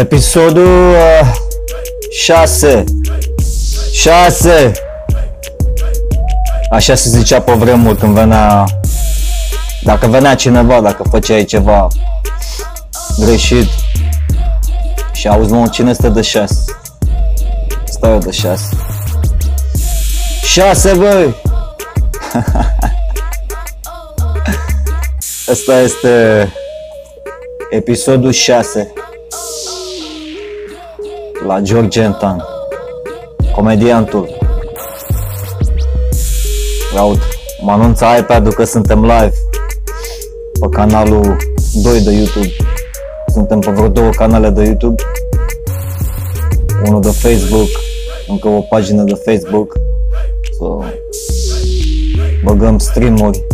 Episodul 6 6 Așa se zicea pe vremuri când venea Dacă venea cineva, dacă făceai ceva greșit. Și auzi, mă, cine este de 6 Stau eu de 6 6 băi! Asta este episodul 6 la George Antan, comediantul. Raud, mă anunță iPad-ul că suntem live pe canalul 2 de YouTube. Suntem pe vreo două canale de YouTube. Unul de Facebook, încă o pagină de Facebook. So, băgăm streamuri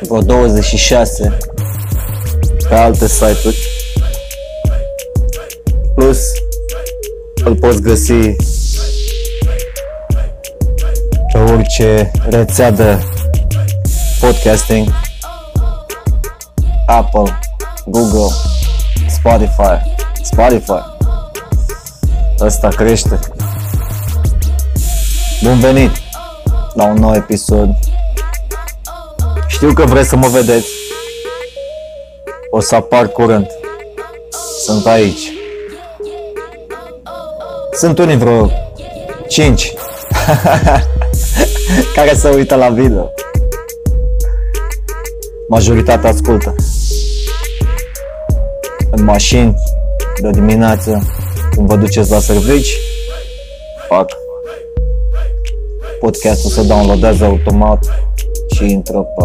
vreo 26 pe alte site-uri Plus îl poți găsi pe orice rețea de podcasting. Apple, Google, Spotify. Spotify. Ăsta crește. Bun venit la un nou episod. Știu că vreți să mă vedeți. O să apar curând. Sunt aici sunt unii vreo 5 care se uită la video. Majoritatea ascultă. În mașini, de dimineață, când vă duceți la servici, fac podcastul se downloadează automat și intră pe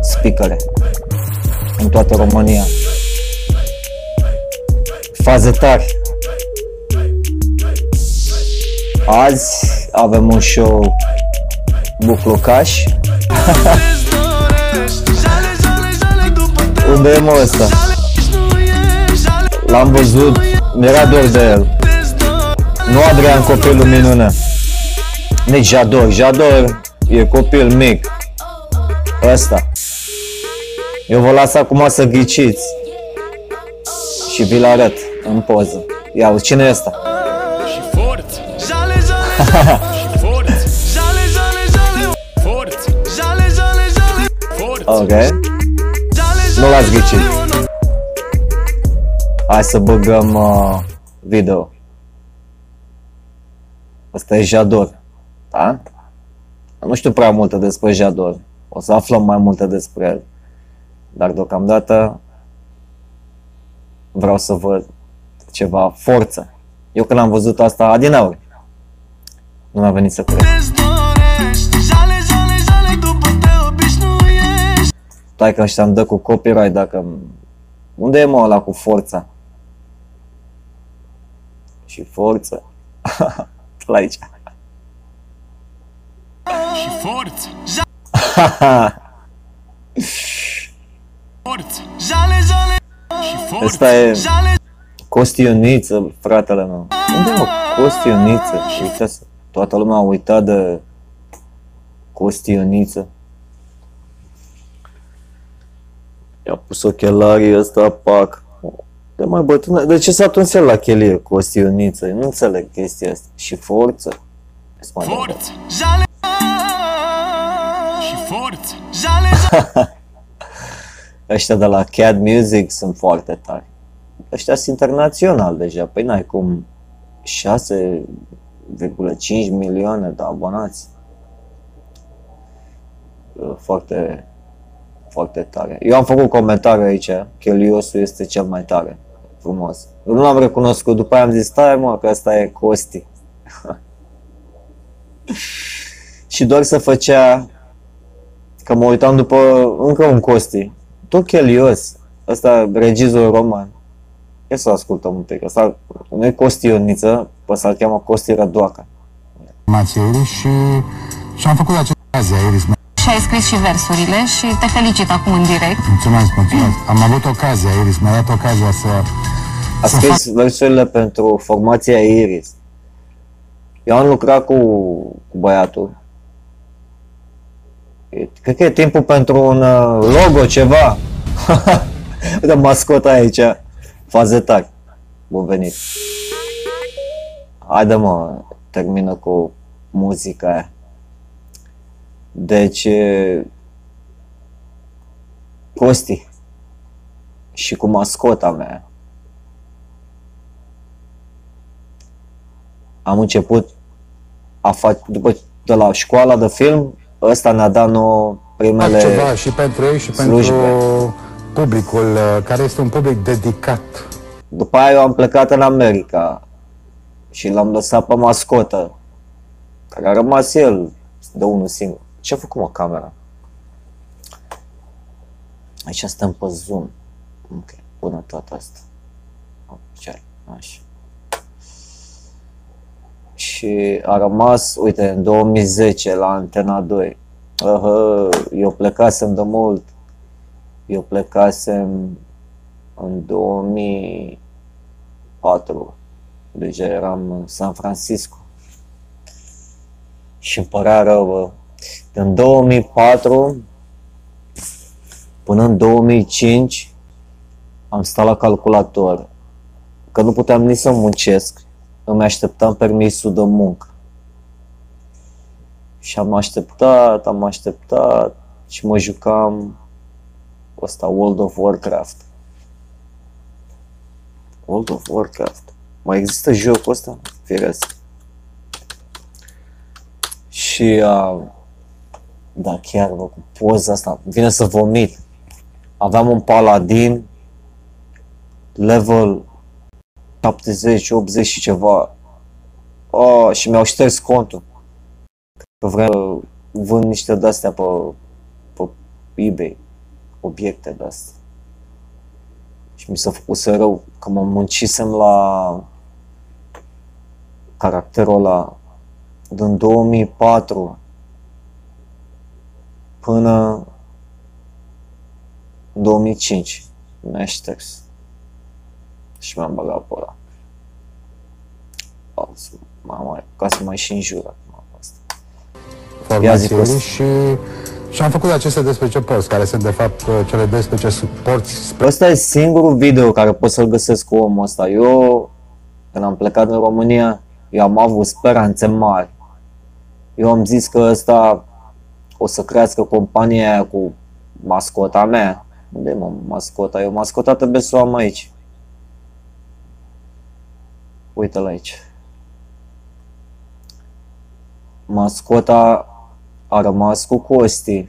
speakere în toată România. Faze tari Azi avem un show buclocaș. Unde e mă ăsta? L-am văzut, mi-era dor de el. Nu Adrian copilul minune. Nici Jador. Jador e copil mic. Ăsta. Eu vă las acum să ghiciți. Și vi-l arăt în poză. Ia uite, cine e ăsta? Ok. Nu l-ați ghicit. Hai să băgăm uh, video. Asta e Jador. Da? Nu știu prea multe despre Jador. O să aflăm mai multe despre el. Dar deocamdată vreau să văd ceva forță. Eu când am văzut asta adinauri, nu mi-a venit să cred. Stai că ăștia îmi dă cu copyright dacă... Unde e mă ăla cu forța? Și forță. la aici. Și forță. forță. Jale, jale. Și forță. Asta e Costioniță, fratele meu. Unde e o Costioniță? Și uitați, toată lumea a uitat de Costioniță. I-a pus ochelarii ăsta, pac. De mai bătrână. De ce s-a tuns el la chelie cu o stioniță? Eu nu înțeleg chestia asta. Și forță. Forță! Jale! Și forță! Jale! Ăștia de la Cad Music sunt foarte tari. Ăștia sunt internațional deja. Păi n-ai cum 6,5 milioane de abonați. Foarte foarte tare. Eu am făcut comentariu aici, Cheliosul este cel mai tare. Frumos. Eu nu l-am recunoscut, după aia am zis, stai mă, că asta e Costi. și doar să făcea, că mă uitam după încă un Costi. Tot Chelios, ăsta regizor roman. Ia să ascultăm un pic. Asta nu e Costi Ioniță, pe să-l cheamă Costi Rădoaca. și, și am făcut acea Iris și ai scris și versurile și te felicit acum în direct. Mulțumesc, mulțumesc. Am avut ocazia, Iris, mi-a dat ocazia să... A să scris fac... versurile pentru formația Iris. Eu am lucrat cu, cu băiatul. Cred că e timpul pentru un uh, logo, ceva. Uite mascota aici. Fazetari. Bun venit. Haide mă, termină cu muzica aia. Deci, e, Costi și cu mascota mea am început a face, după de la școala de film, ăsta ne-a dat nouă primele ceva și pentru ei și slujbe. pentru publicul, uh, care este un public dedicat. După aia eu am plecat în America și l-am lăsat pe mascotă, care a rămas el de unul singur. Ce-a făcut mă camera? Aici stăm pe Zoom. Ok, până toată asta. Ce Așa. Și a rămas, uite, în 2010 la Antena 2. Aha, eu plecasem de mult. Eu plecasem în 2004. Deja eram în San Francisco. Și îmi părea rău, bă. În 2004 până în 2005 am stat la calculator. Că nu puteam nici să muncesc. Îmi așteptam permisul de muncă. Și am așteptat, am așteptat și mă jucam ăsta World of Warcraft. World of Warcraft. Mai există jocul ăsta? Firesc. Și uh, da, chiar bă, cu poza asta, vine să vomit. Aveam un paladin level 70, 80 și ceva. Oh, și mi-au șters contul. Că vreau să vând niște de-astea pe, pe eBay. Obiecte de-astea. Și mi s-a făcut să rău că mă muncisem la caracterul ăla din 2004 până 2005 mi-a șters și m-am băgat pe ăla. O, să- Mama, ca să mai și înjur acum asta. Ia zi, formației Costi. și, și am făcut aceste 12 părți, care sunt de fapt uh, cele 12 părți spre Ăsta e singurul video care pot să-l găsesc cu omul ăsta. Eu, când am plecat în România, eu am avut speranțe mari. Eu am zis că ăsta o să crească compania aia cu mascota mea. Unde e, mă, mascota? Eu mascota trebuie să o am aici. Uite-l aici. Mascota a rămas cu Costi.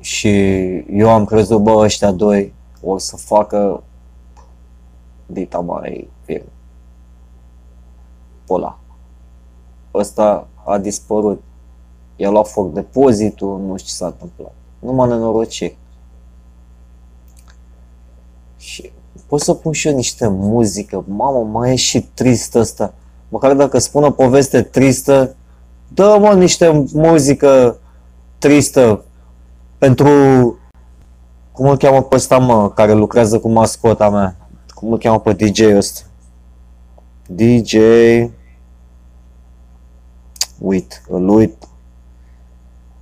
Și eu am crezut, bă, ăștia doi o să facă dita mai firm. Pola. Ăsta a dispărut. I-a luat foc depozitul, nu știu ce s-a întâmplat. Nu m-a nenorocit. Și pot să pun și eu niște muzică. Mamă, mai e și trist ăsta. Măcar dacă spun o poveste tristă, dă mă niște muzică tristă pentru cum îl cheamă pe ăsta, mă, care lucrează cu mascota mea? Cum îl cheamă pe DJ-ul ăsta? DJ... Uit, îl uit.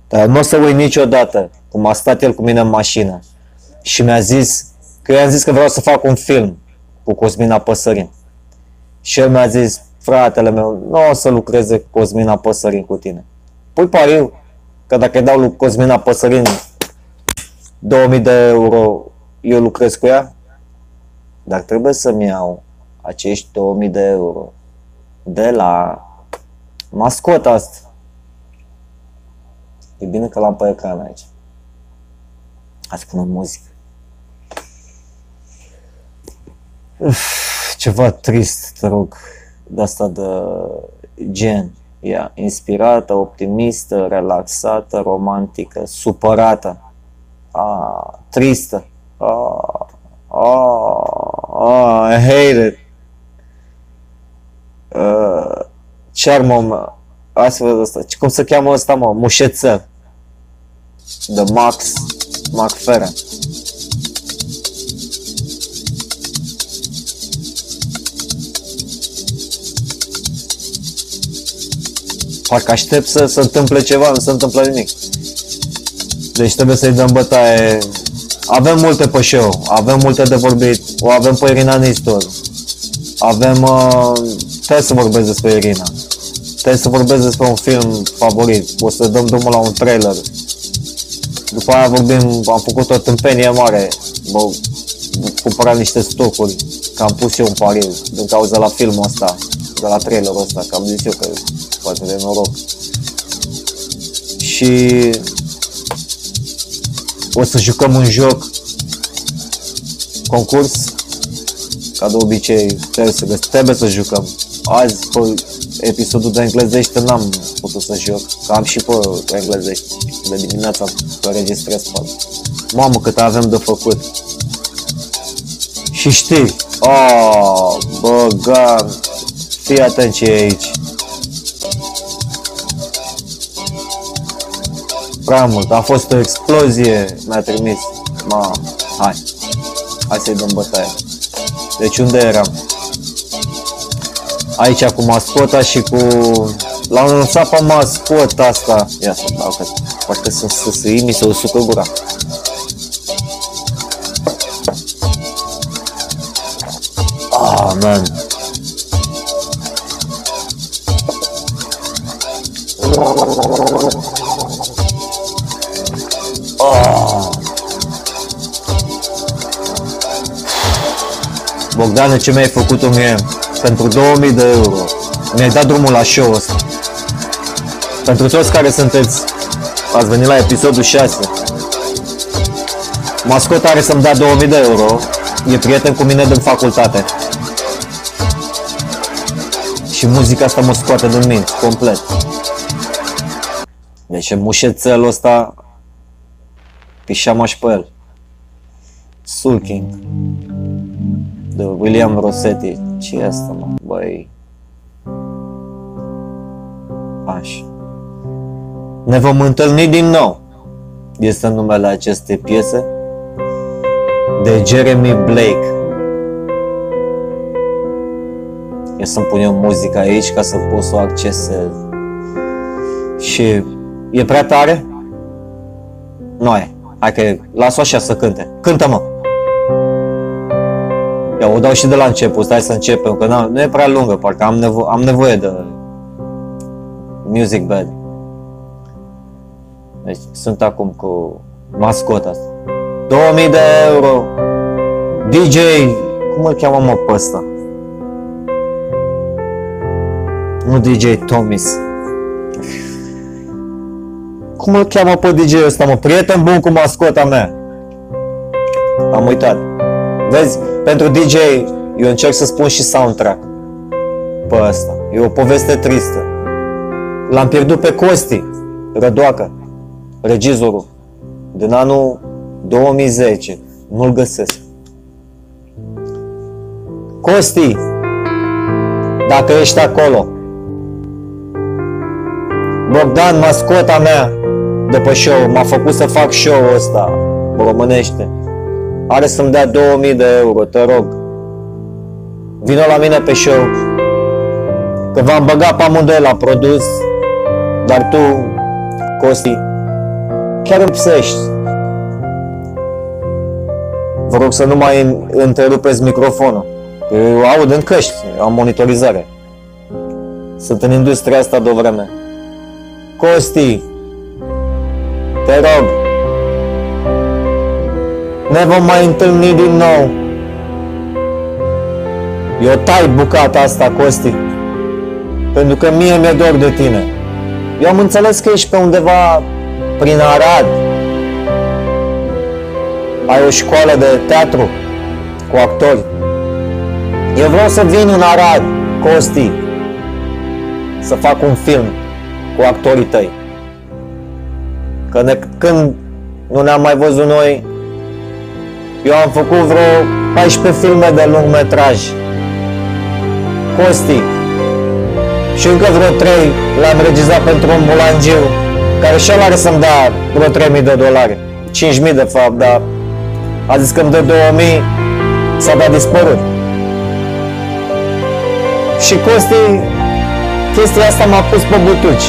Dar nu o să uit niciodată cum a stat el cu mine în mașină și mi-a zis că eu i-am zis că vreau să fac un film cu Cosmina Păsărin. Și el mi-a zis, fratele meu, nu o să lucreze cu Cosmina Păsărin cu tine. Pui pariu că dacă îi dau lui Cosmina Păsărin 2000 de euro, eu lucrez cu ea, dar trebuie să-mi iau acești 2000 de euro de la mascota asta. E bine că l-am pe ecran aici. Hai să punem muzică. Uf, ceva trist, te rog, de asta de gen. Ea, inspirată, optimistă, relaxată, romantică, supărată. Ah, tristă. Ah, ah, ah, I hate it. Uh, Charmă, mă. Hai să văd asta. Cum se cheamă ăsta, mă? Mușețel. De Max McFerrin. Parcă aștept să se întâmple ceva, nu se întâmplă nimic. Deci trebuie să-i dăm bătaie. Avem multe pe show, avem multe de vorbit, o avem pe Irina Nistor, avem, uh, trebuie să vorbesc despre Irina, trebuie să vorbesc despre un film favorit, o să dăm drumul la un trailer, după aia vorbim, am făcut o tâmpenie mare, bă, cumpărat niște stocuri, că am pus eu un pariu din cauza la filmul ăsta, de la trailerul ăsta, că am zis eu că poate de noroc. Și o să jucăm un joc concurs ca de obicei trebuie să, trebuie să jucăm. Azi pe episodul de englezește n-am putut să joc că am și pe englezește de dimineața înregistrez pe mamă cât avem de făcut. Și știi oh, bă, gan, fii atent ce e aici prea mult. A fost o explozie, mi-a trimis. Ma, hai, hai să-i dăm bătaie. Deci unde eram? Aici cu mascota și cu... L-am lansat pe mascota asta. Ia să dau că parcă sunt sâsâi, mi se usucă gura. Ah, man. Bogdane, ce mi-ai făcut-o mie? Pentru 2000 de euro. Mi-ai dat drumul la show ăsta. Pentru toți care sunteți, ați venit la episodul 6. Mascota are să-mi dea 2000 de euro. E prieten cu mine din facultate. Și muzica asta mă scoate din minți, complet. Deci mușețelul ăsta pișeam și pe el. Soul King de William Rossetti. ce e asta, mă? Băi... Așa. Ne vom întâlni din nou. Este numele acestei piese de Jeremy Blake. Eu să-mi pun eu muzica aici ca să pot să o accesez. Și e prea tare? Nu e. Hai că las-o așa să cânte. Cântă-mă! Ia, o dau și de la început, stai să începem, că nu e prea lungă, parcă am, nevo- am nevoie de music bed. Deci sunt acum cu mascota asta. 2000 de euro. DJ, cum îl cheamă mă pe ăsta? Nu DJ Thomas. Cum îl cheamă pe DJ ăsta, mă? Prieten bun cu mascota mea. Am uitat. Vezi, pentru DJ eu încerc să spun și soundtrack pe asta. E o poveste tristă. L-am pierdut pe Costi Rădoacă, regizorul, din anul 2010. Nu-l găsesc. Costi, dacă ești acolo, Bogdan, mascota mea de pe show, m-a făcut să fac show-ul ăsta românește are să-mi dea 2000 de euro, te rog. Vino la mine pe show, că v-am băgat pe amândoi la produs, dar tu, Costi, chiar îmi psești. Vă rog să nu mai întrerupeți microfonul, că eu aud în căști, am monitorizare. Sunt în industria asta de o vreme. Costi, te rog, ne vom mai întâlni din nou. Eu tai bucata asta, Costi, pentru că mie mi-e dor de tine. Eu am înțeles că ești pe undeva prin Arad. Ai o școală de teatru cu actori. Eu vreau să vin în Arad, Costi, să fac un film cu actorii tăi. Că ne, când nu ne-am mai văzut noi, eu am făcut vreo 14 filme de lung metraj. Costi. Și încă vreo 3 le-am regizat pentru un bulangiu care și el are să-mi dea vreo 3000 de dolari. 5000 de fapt, dar a zis că îmi dă 2000, s-a dat dispărut. Și Costi, chestia asta m-a pus pe butuci.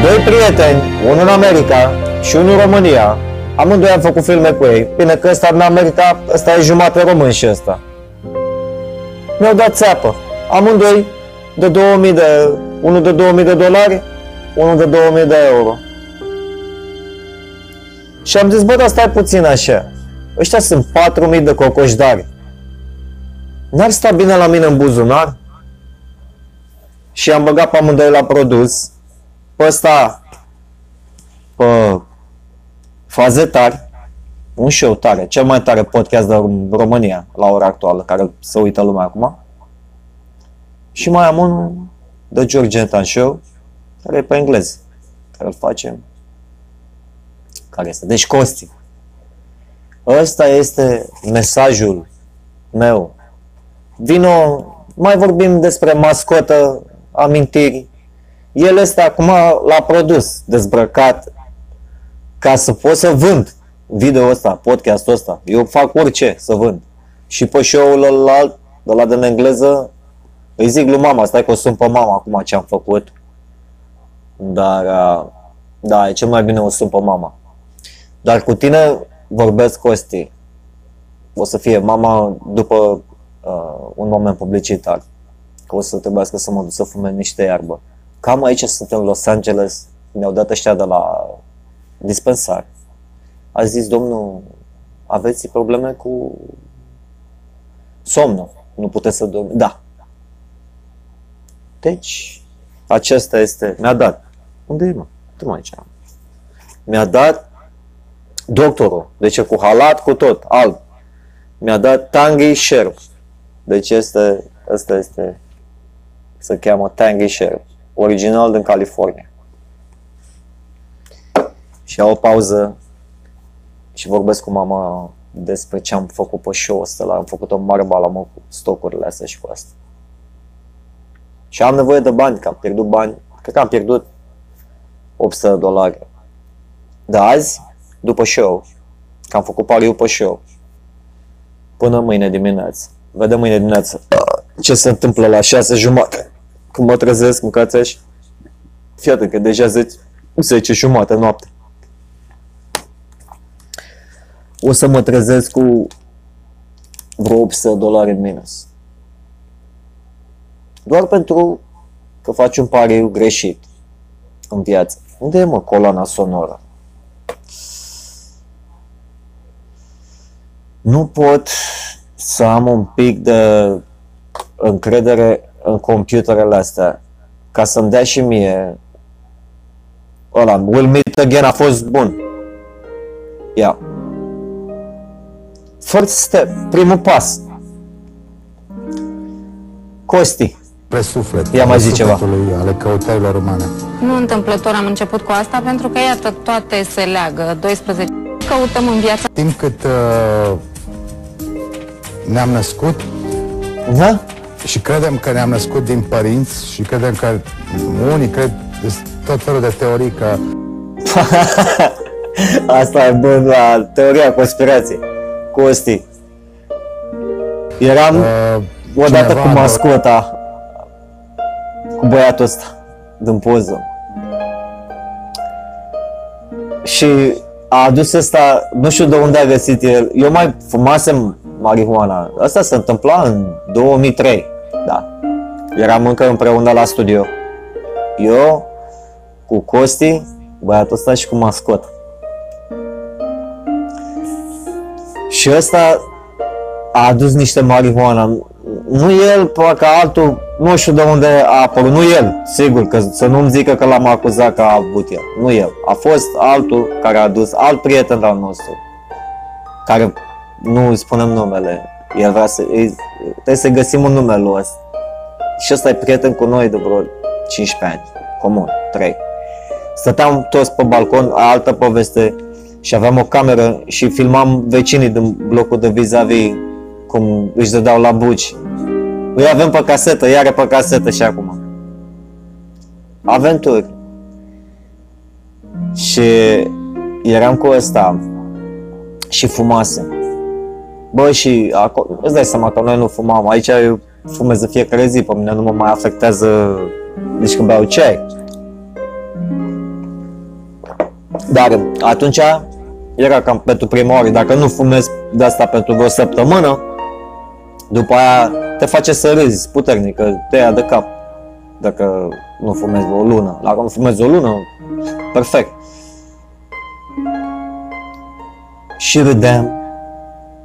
Doi prieteni, unul în America și unul în România, Amândoi am făcut filme cu ei. Bine că ăsta mi-a meritat, ăsta e jumate român și ăsta. Mi-au dat țeapă. Amândoi de 2000 de... Unul de 2000 de dolari, unul de 2000 de euro. Și am zis, bă, dar stai puțin așa. Ăștia sunt 4000 de cocoșdari. N-ar sta bine la mine în buzunar? Și am băgat pe amândoi la produs. Pe ăsta, pe fazetari, un show tare, cel mai tare podcast de România la ora actuală, care se uită lumea acum. Și mai am unul de George Gentan Show, care e pe engleză, care îl facem. Care este? Deci Costi. Ăsta este mesajul meu. Vino, mai vorbim despre mascotă, amintiri. El este acum la produs, dezbrăcat, ca să pot să vând video ăsta, podcastul ăsta. Eu fac orice să vând. Și pe show-ul ălalt, de la din engleză, îi zic lui mama, stai că o sun pe mama acum ce am făcut. Dar, da, e cel mai bine o sun pe mama. Dar cu tine vorbesc Costi. O să fie mama după uh, un moment publicitar. Că o să trebuiască să mă duc să fumez niște iarbă. Cam aici sunt în Los Angeles. Mi-au dat ăștia de la dispensar. A zis, domnul, aveți probleme cu somnul. Nu puteți să dormi. Da. Deci, acesta este, mi-a dat. Unde e, mă? Tu mai aici. Mi-a dat doctorul, deci cu halat, cu tot, alb. Mi-a dat Tangy Sherp. Deci este, asta este, se cheamă Tangy Sherp. Original din California. Și au o pauză și vorbesc cu mama despre ce am făcut pe show ăsta. Am făcut o mare balamă cu stocurile astea și cu asta. Și am nevoie de bani, că am pierdut bani. Cred că am pierdut 800 de dolari. De azi, după show, că am făcut pariu pe show, până mâine dimineață. Vedem mâine dimineață ce se întâmplă la 6 jumate. Când mă trezesc, mâncați și fii atent, că deja 10, 10 jumate noapte. O să mă trezesc cu vreo 800 dolari în minus. Doar pentru că faci un pariu greșit în viață. Unde e mă coloana sonoră? Nu pot să am un pic de încredere în computerele astea ca să-mi dea și mie ăla, Will Meet Again a fost bun. Ia. Yeah. First step, primul pas. Costi. Spre suflet. Ia mai zi ceva. sufletului, Ale căutărilor umane. Nu întâmplător am început cu asta, pentru că iată, toate se leagă. 12 căutăm în viața Timp cât uh, ne-am născut Da? Și credem că ne-am născut din părinți și credem că unii cred sunt tot felul de teorii că Asta e bun la teoria conspirației. Costi. Eram uh, odată cineva cu mascota, cu băiatul ăsta, din poză. Și a adus ăsta, nu știu de unde a găsit el, eu mai fumasem marihuana. Asta se întâmpla în 2003, da. Eram încă împreună la studio. Eu, cu Costi, băiatul ăsta și cu mascota. Și ăsta a adus niște marihuana. Nu el, parcă altul, nu știu de unde a apărut, nu el, sigur, că să nu-mi zică că l-am acuzat că a avut el. Nu el. A fost altul care a adus, alt prieten al nostru, care nu îi spunem numele. El vrea să, îi, trebuie să găsim un nume lui ăsta. Și ăsta e prieten cu noi de vreo 15 ani, comun, 3. Stăteam toți pe balcon, altă poveste, și aveam o cameră și filmam vecinii din blocul de vis-a-vis cum își dădeau la buci. Îi avem pe casetă, iar pe casetă și acum. Aventuri. Și eram cu ăsta și fumasem. Bă, și acolo, îți dai seama că noi nu fumam. Aici eu fumez de fiecare zi, pe mine nu mă mai afectează nici când beau ceai. Dar atunci era cam pentru prima oară, dacă nu fumezi de asta pentru vreo săptămână, după aia te face să râzi puternic, că te ia de cap. Dacă nu fumezi o lună. Dacă nu fumezi o lună, perfect. Și râdeam.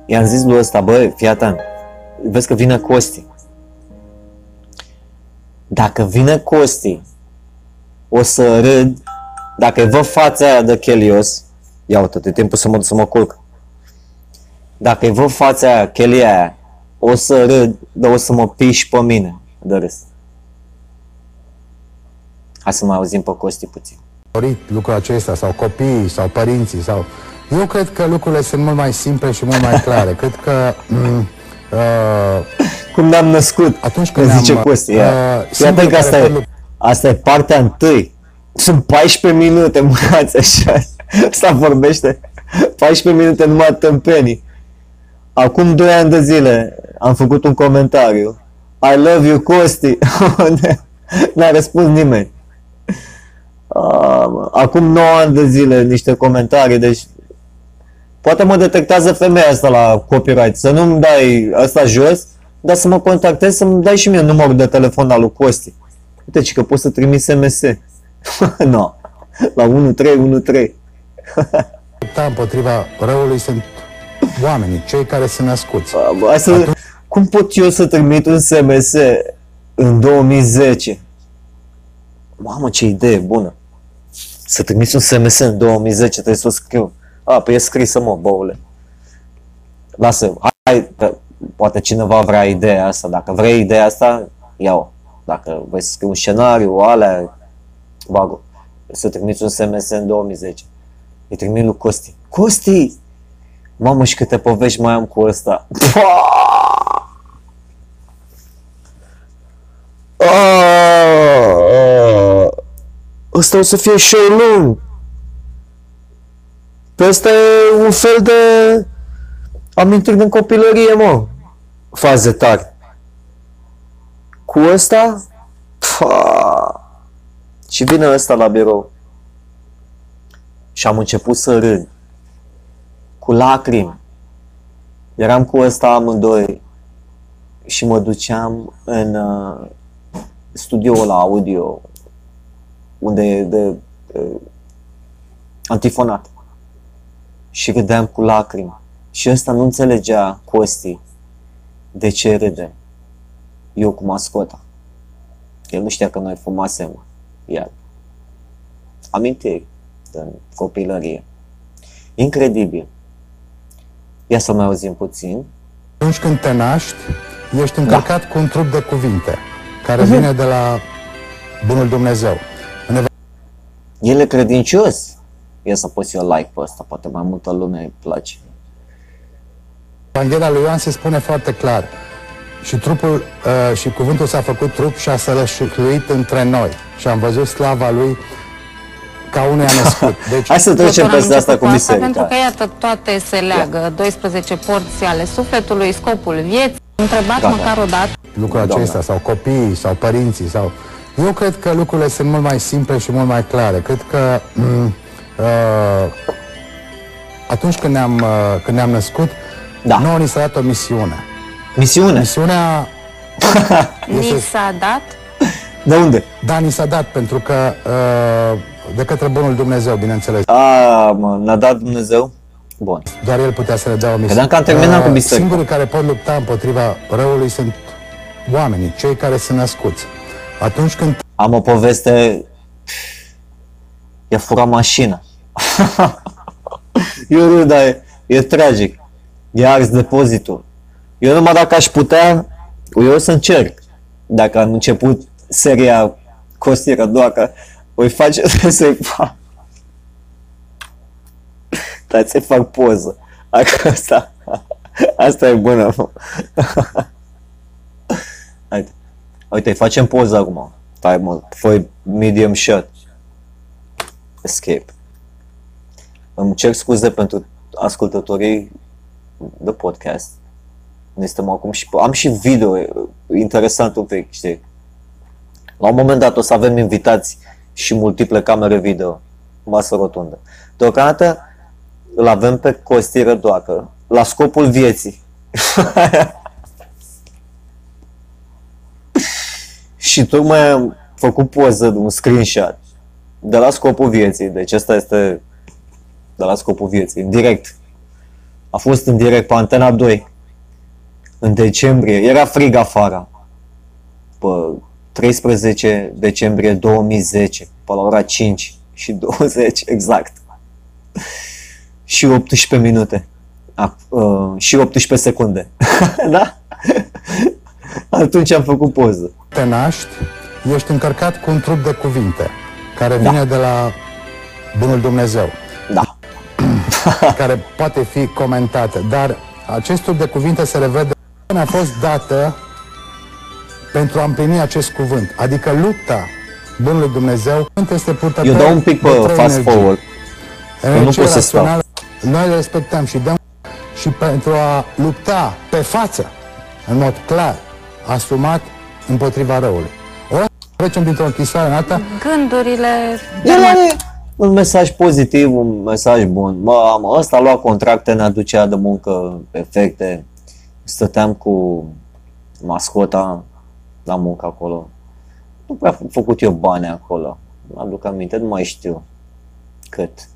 I-am zis lui ăsta, băi, fii atent, vezi că vine Costi. Dacă vine Costi, o să râd, dacă văd fața aia de chelios, ia uite, e timpul să mă duc să mă culc. Dacă îi văd fața aia, chelia aia, o să râd, dar o să mă piși pe mine de râs. Hai să mai auzim pe Costi puțin. dorit lucrul acesta, sau copiii, sau părinții, sau... Eu cred că lucrurile sunt mult mai simple și mult mai clare. Cred că... M- uh, Cum ne-am născut, Atunci când când zice ne-am, Costi. uh, Ia, singurul Iată că asta care e, pot lu- asta e partea întâi. Sunt 14 minute, mânați așa. Asta vorbește. 14 minute numai tâmpenii. Acum 2 ani de zile am făcut un comentariu. I love you, Costi. N-a răspuns nimeni. Ah, Acum 9 ani de zile niște comentarii, deci poate mă detectează femeia asta la copyright. Să nu-mi dai asta jos, dar să mă contactezi, să-mi dai și mie numărul de telefon al lui Costi. Uite, ci că poți să trimiți SMS. no. La 1313. lupta împotriva răului sunt oamenii, cei care sunt născuți. Bă, Hai să... Cum pot eu să trimit un SMS în 2010? Mamă, ce idee bună! Să trimiți un SMS în 2010, trebuie să o scriu. A, păi e scrisă, mă, boule. Lasă, hai, că poate cineva vrea ideea asta. Dacă vrei ideea asta, ia-o. Dacă vrei să scrii un scenariu, alea, bag Să trimiți un SMS în 2010. Îi trimit lui Costi. Costi! Mamă, și câte povești mai am cu ăsta. Ah! Ăsta o să fie show lung. Pe ăsta e un fel de amintiri din copilărie, mă. Faze tari. Cu ăsta? Pfa. Și vine ăsta la birou. Și am început să râd. Cu lacrimi. Eram cu ăsta amândoi și mă duceam în uh, studioul la audio unde e de uh, antifonat și râdeam cu lacrimi și ăsta nu înțelegea Costi de ce râde eu cu mascota. El nu știa că noi fumasem iar amintiri din copilărie. Incredibil. Ia să mai auzim puțin. Atunci când te naști, ești încărcat cu un trup de cuvinte care vine de la Bunul Dumnezeu. În El e credincios. Ia să pus eu like pe ăsta, poate mai multă lume îi place. Evanghelia lui Ioan se spune foarte clar. Și trupul uh, și cuvântul s-a făcut trup și a sălășluit între noi. Și am văzut slava lui ca unui a născut. Deci, Hai să trecem Doctor, am peste asta început cu asta Pentru biserica. că, iată, toate se leagă. 12 porți ale sufletului, scopul vieții. Întrebați Gata. măcar o dată. lucrul Doamne. acesta, sau copiii, sau părinții, sau... Eu cred că lucrurile sunt mult mai simple și mult mai clare. Cred că m- uh, atunci când ne-am, uh, când ne-am născut, Da. nouă ni s-a dat o misiune. Misiune. Misiunea, Ni s-a dat De unde? da, ni s-a dat pentru că uh, de către Bunul Dumnezeu, bineînțeles. A, mă, ne-a dat Dumnezeu? Bun. Doar El putea să le dea o misiune. Credeam că am terminat cu biserica. Singurii care pot lupta împotriva răului sunt oamenii, cei care sunt născuți. Atunci când Am o poveste... I-a furat mașina. eu râd, dar e, e tragic. I-a ars depozitul. Eu numai dacă aș putea, eu o să încerc. Dacă am început seria Costi Rădoacă, voi face să-i fac. Dar să fac poză. Dacă asta, asta e bună, mă. Haide. Uite, facem poză acum. Stai mă, foi medium shot. Escape. Îmi cer scuze pentru ascultătorii de podcast. Ne stăm acum și am și video e, interesant un pic, știi? La un moment dat o să avem invitați și multiple camere video. Masă rotundă. Deocamdată îl avem pe Costi Rădoacă, la scopul vieții. și tocmai am făcut poză, un screenshot de la scopul vieții. Deci asta este de la scopul vieții, în direct. A fost în direct pe Antena 2 în decembrie, era frig afară. Pe 13 decembrie 2010, pe la ora 5 și 20 exact. și 18 minute. A, uh, și 18 secunde. da? Atunci am făcut poză. te naști, ești încărcat cu un trup de cuvinte care vine de la Bunul Dumnezeu, Da. care poate fi comentată, dar acest trup de cuvinte se revede a fost dată pentru a împlini acest cuvânt, adică lupta Bunului Dumnezeu este purtător Eu dau un pic pe de trei fast energii. forward. Energia nu pot să stau. rațională, Noi le respectăm și dăm și pentru a lupta pe față, în mod clar, asumat împotriva răului. Ori trecem dintr-o închisoare în alta, Gândurile... El are un mesaj pozitiv, un mesaj bun. Mamă, ăsta a luat contracte, ne aducea de muncă perfecte. Stăteam cu mascota la muncă acolo. Nu prea am făcut eu bani acolo. Mă aduc aminte, nu mai știu cât.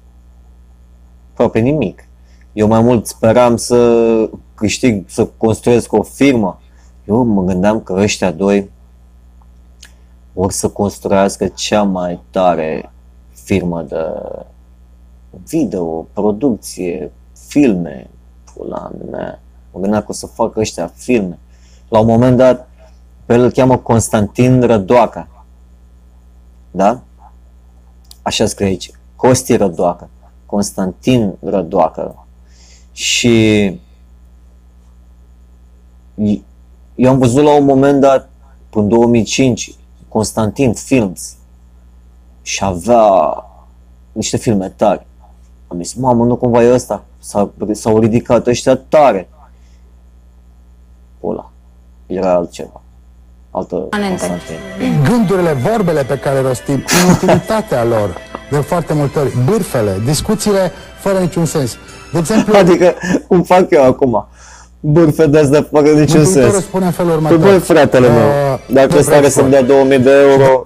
Aproape nimic. Eu mai mult speram să câștig, să construiesc o firmă. Eu mă gândeam că ăștia doi vor să construiască cea mai tare firmă de video, producție, filme. Pula mea. Mă gândeam că o să facă ăștia filme. La un moment dat, pe el îl cheamă Constantin Rădoaca. Da? Așa scrie aici. Costi Rădoacă. Constantin Rădoacă. Și eu am văzut la un moment dat, în 2005, Constantin Films și avea niște filme tari. Am zis, mamă, nu cumva e ăsta? S-a, s-au ridicat ăștia tare. Ăla. Era altceva. Altă Anente. Constantin. gândurile, vorbele pe care le rostim, inutilitatea lor, de foarte multe ori, bârfele, discuțiile fără niciun sens. De exemplu, Adică, cum fac eu acum? Bârfe de astea fără niciun Mântuitorul sens. spune în felul Păi următor. băi, fratele meu, Uh, dacă nu ăsta are vreau să-mi să- dea 2000 de euro,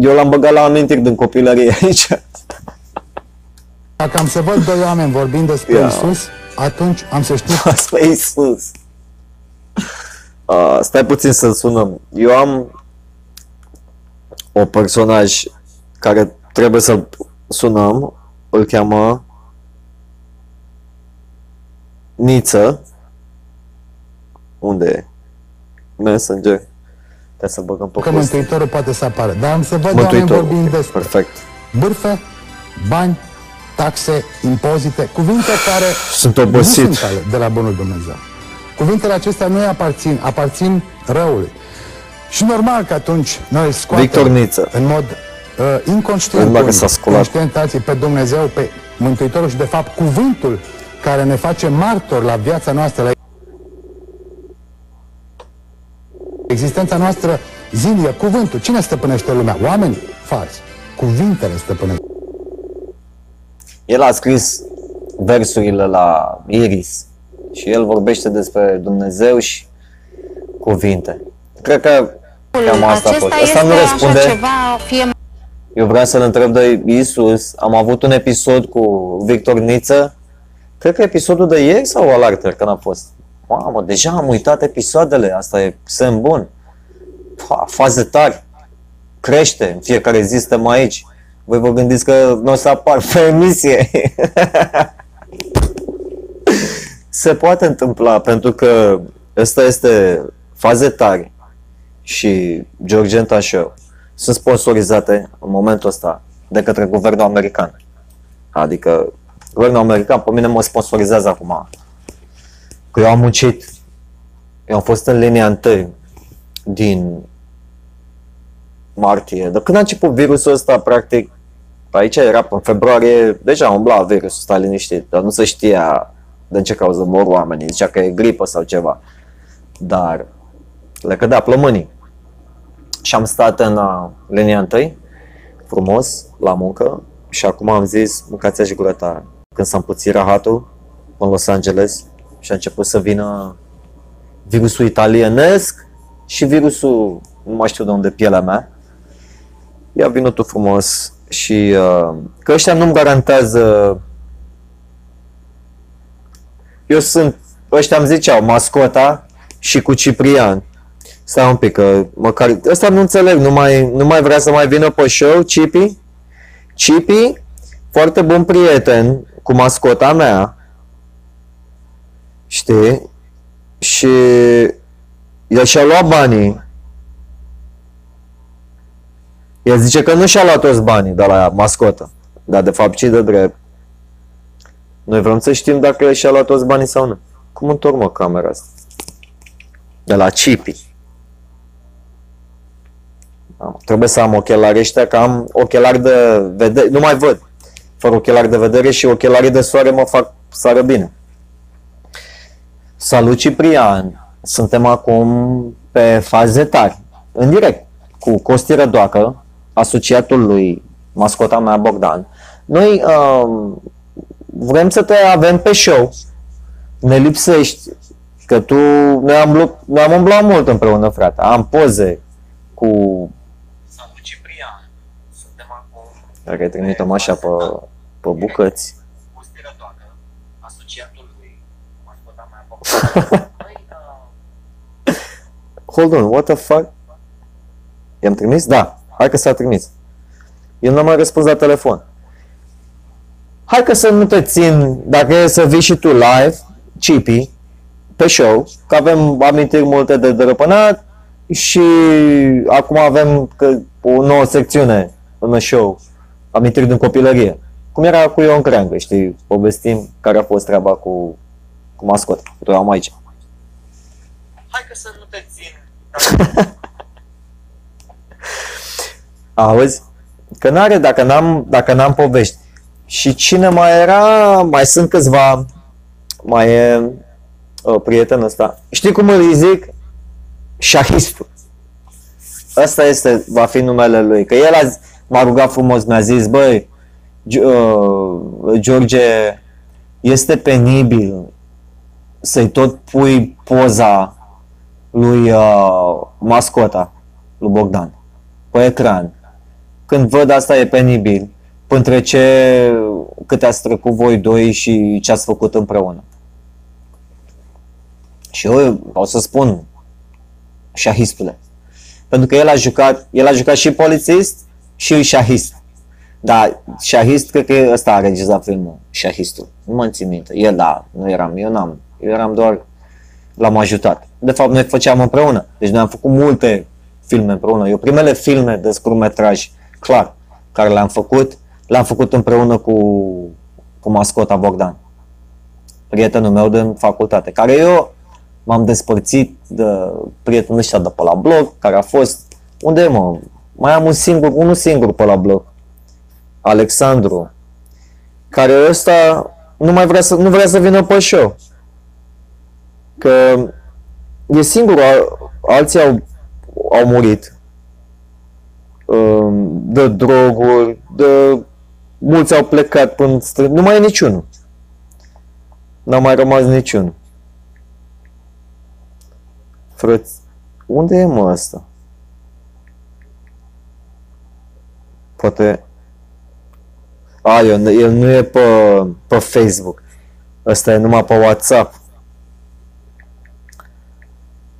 eu l-am băgat la amintiri din copilărie aici. Dacă am să văd doi oameni vorbind despre Ia. Isus, atunci am să știu Asta e Iisus. Uh, stai puțin să-l sunăm. Eu am o personaj care trebuie să-l sunăm. Îl cheamă Niță. Unde e? Messenger. Trebuie să băgăm pe că post. Mântuitorul poate să apară. Dar am să văd oameni Mântuitorul. vorbind ok, despre Perfect. bârfe, bani, taxe, impozite, cuvinte care Sunt obosit. nu sunt ale de la Bunul Dumnezeu. Cuvintele acestea nu îi aparțin, aparțin răului. Și normal că atunci noi îl scoatem Victor Niță. în mod uh, inconștient, Îmi bag că unii, s-a sculat. conștientații pe Dumnezeu, pe Mântuitorul și de fapt cuvântul care ne face martor la viața noastră, la existența noastră zilnică, cuvântul. Cine stăpânește lumea? Oamenii? Fals. Cuvintele stăpânesc. El a scris versurile la Iris și el vorbește despre Dumnezeu și cuvinte. Cred că cam asta a fost. Acesta Asta este nu răspunde. așa ceva, fie Eu vreau să-l întreb de Isus. Am avut un episod cu Victor Niță. Cred că episodul de ieri sau alaltă, când a fost. Mamă, deja am uitat episoadele. Asta e semn bun. Pa, faze tari. Crește. În fiecare zi suntem aici. Voi vă gândiți că nu o să apar pe emisie. Se poate întâmpla, pentru că ăsta este faze tari și Georgenta Show sunt sponsorizate în momentul ăsta de către guvernul american. Adică guvernul american pe mine mă sponsorizează acum. Că eu am muncit. Eu am fost în linia întâi din martie. De când a început virusul ăsta, practic, aici era în februarie, deja umbla virusul ăsta liniștit, dar nu se știa de ce cauză mor oamenii, zicea că e gripă sau ceva. Dar le cădea plămânii. Și am stat în uh, linia întâi, frumos, la muncă, și acum am zis, mâncați și gură ta. când s-a împuțit rahatul în Los Angeles și a început să vină virusul italienesc și virusul, nu mai știu de unde, pielea mea. Ia vină tu frumos și uh, că ăștia nu-mi garantează eu sunt, ăștia îmi ziceau, mascota și cu Ciprian. Stai un pic, că măcar, ăsta nu înțeleg, nu mai, nu mai vrea să mai vină pe show, Cipi? Cipi, foarte bun prieten cu mascota mea, știi? Și el și-a luat banii. El zice că nu și-a luat toți banii de la mascotă, dar de fapt ce de drept. Noi vrem să știm dacă el și-a luat toți banii sau nu. Cum întorc mă camera asta? De la Cipi. Am, trebuie să am ochelari ăștia, că am ochelari de vedere, nu mai văd. Fără ochelari de vedere și ochelarii de soare mă fac să ară bine. Salut Ciprian! Suntem acum pe faze tari, în direct, cu Costi Rădoacă, asociatul lui mascota mea Bogdan. Noi uh, vrem să te avem pe show, ne lipsești, că tu, noi am, noi am umblat mult împreună, frate, am poze cu... Salut Ciprian, suntem acum... Dacă trimitem așa pe, pe bucăți. asociatul lui mascota mea Hold on, what the fuck? I-am trimis? Da, hai că s-a trimis. Eu nu am mai răspuns la telefon hai că să nu te țin, dacă e să vii și tu live, Cipi, pe show, că avem amintiri multe de dărăpânat și acum avem că, o nouă secțiune în show, amintiri din copilărie. Cum era cu Ion Creangă, știi, povestim care a fost treaba cu, cu mascot, cu am aici. Hai că să nu te țin. Auzi? Că n-are, dacă n-am, dacă n-am povești. Și cine mai era? Mai sunt câțiva. Mai e uh, prietenul ăsta. Știi cum îl zic? Șahistul. Ăsta este, va fi numele lui. Că el a, m-a rugat frumos, mi-a zis, băi, uh, George, este penibil să-i tot pui poza lui uh, mascota, lui Bogdan, pe ecran. Când văd asta e penibil între ce cât ați trecut voi doi și ce ați făcut împreună. Și eu o să spun șahistule. Pentru că el a jucat, el a jucat și polițist și șahist. Da, șahist, cred că ăsta a regizat filmul, șahistul. Nu mă țin minte. El, da, nu eram, eu n-am. Eu eram doar, l-am ajutat. De fapt, noi făceam împreună. Deci noi am făcut multe filme împreună. Eu primele filme de scurmetraj, clar, care le-am făcut, L-am făcut împreună cu, cu mascota Bogdan, prietenul meu din facultate, care eu m-am despărțit de prietenul ăștia de pe la blog, care a fost, unde e mă, mai am un singur, unul singur pe la blog, Alexandru, care ăsta nu mai vrea să, nu vrea să vină pe show. Că e singur, alții au, au murit um, de droguri, de mulți au plecat până stră... Nu mai e niciunul. N-a mai rămas niciunul. Frăți, unde e mă asta? Poate... A, el, el nu e pe, pe Facebook. Ăsta e numai pe WhatsApp.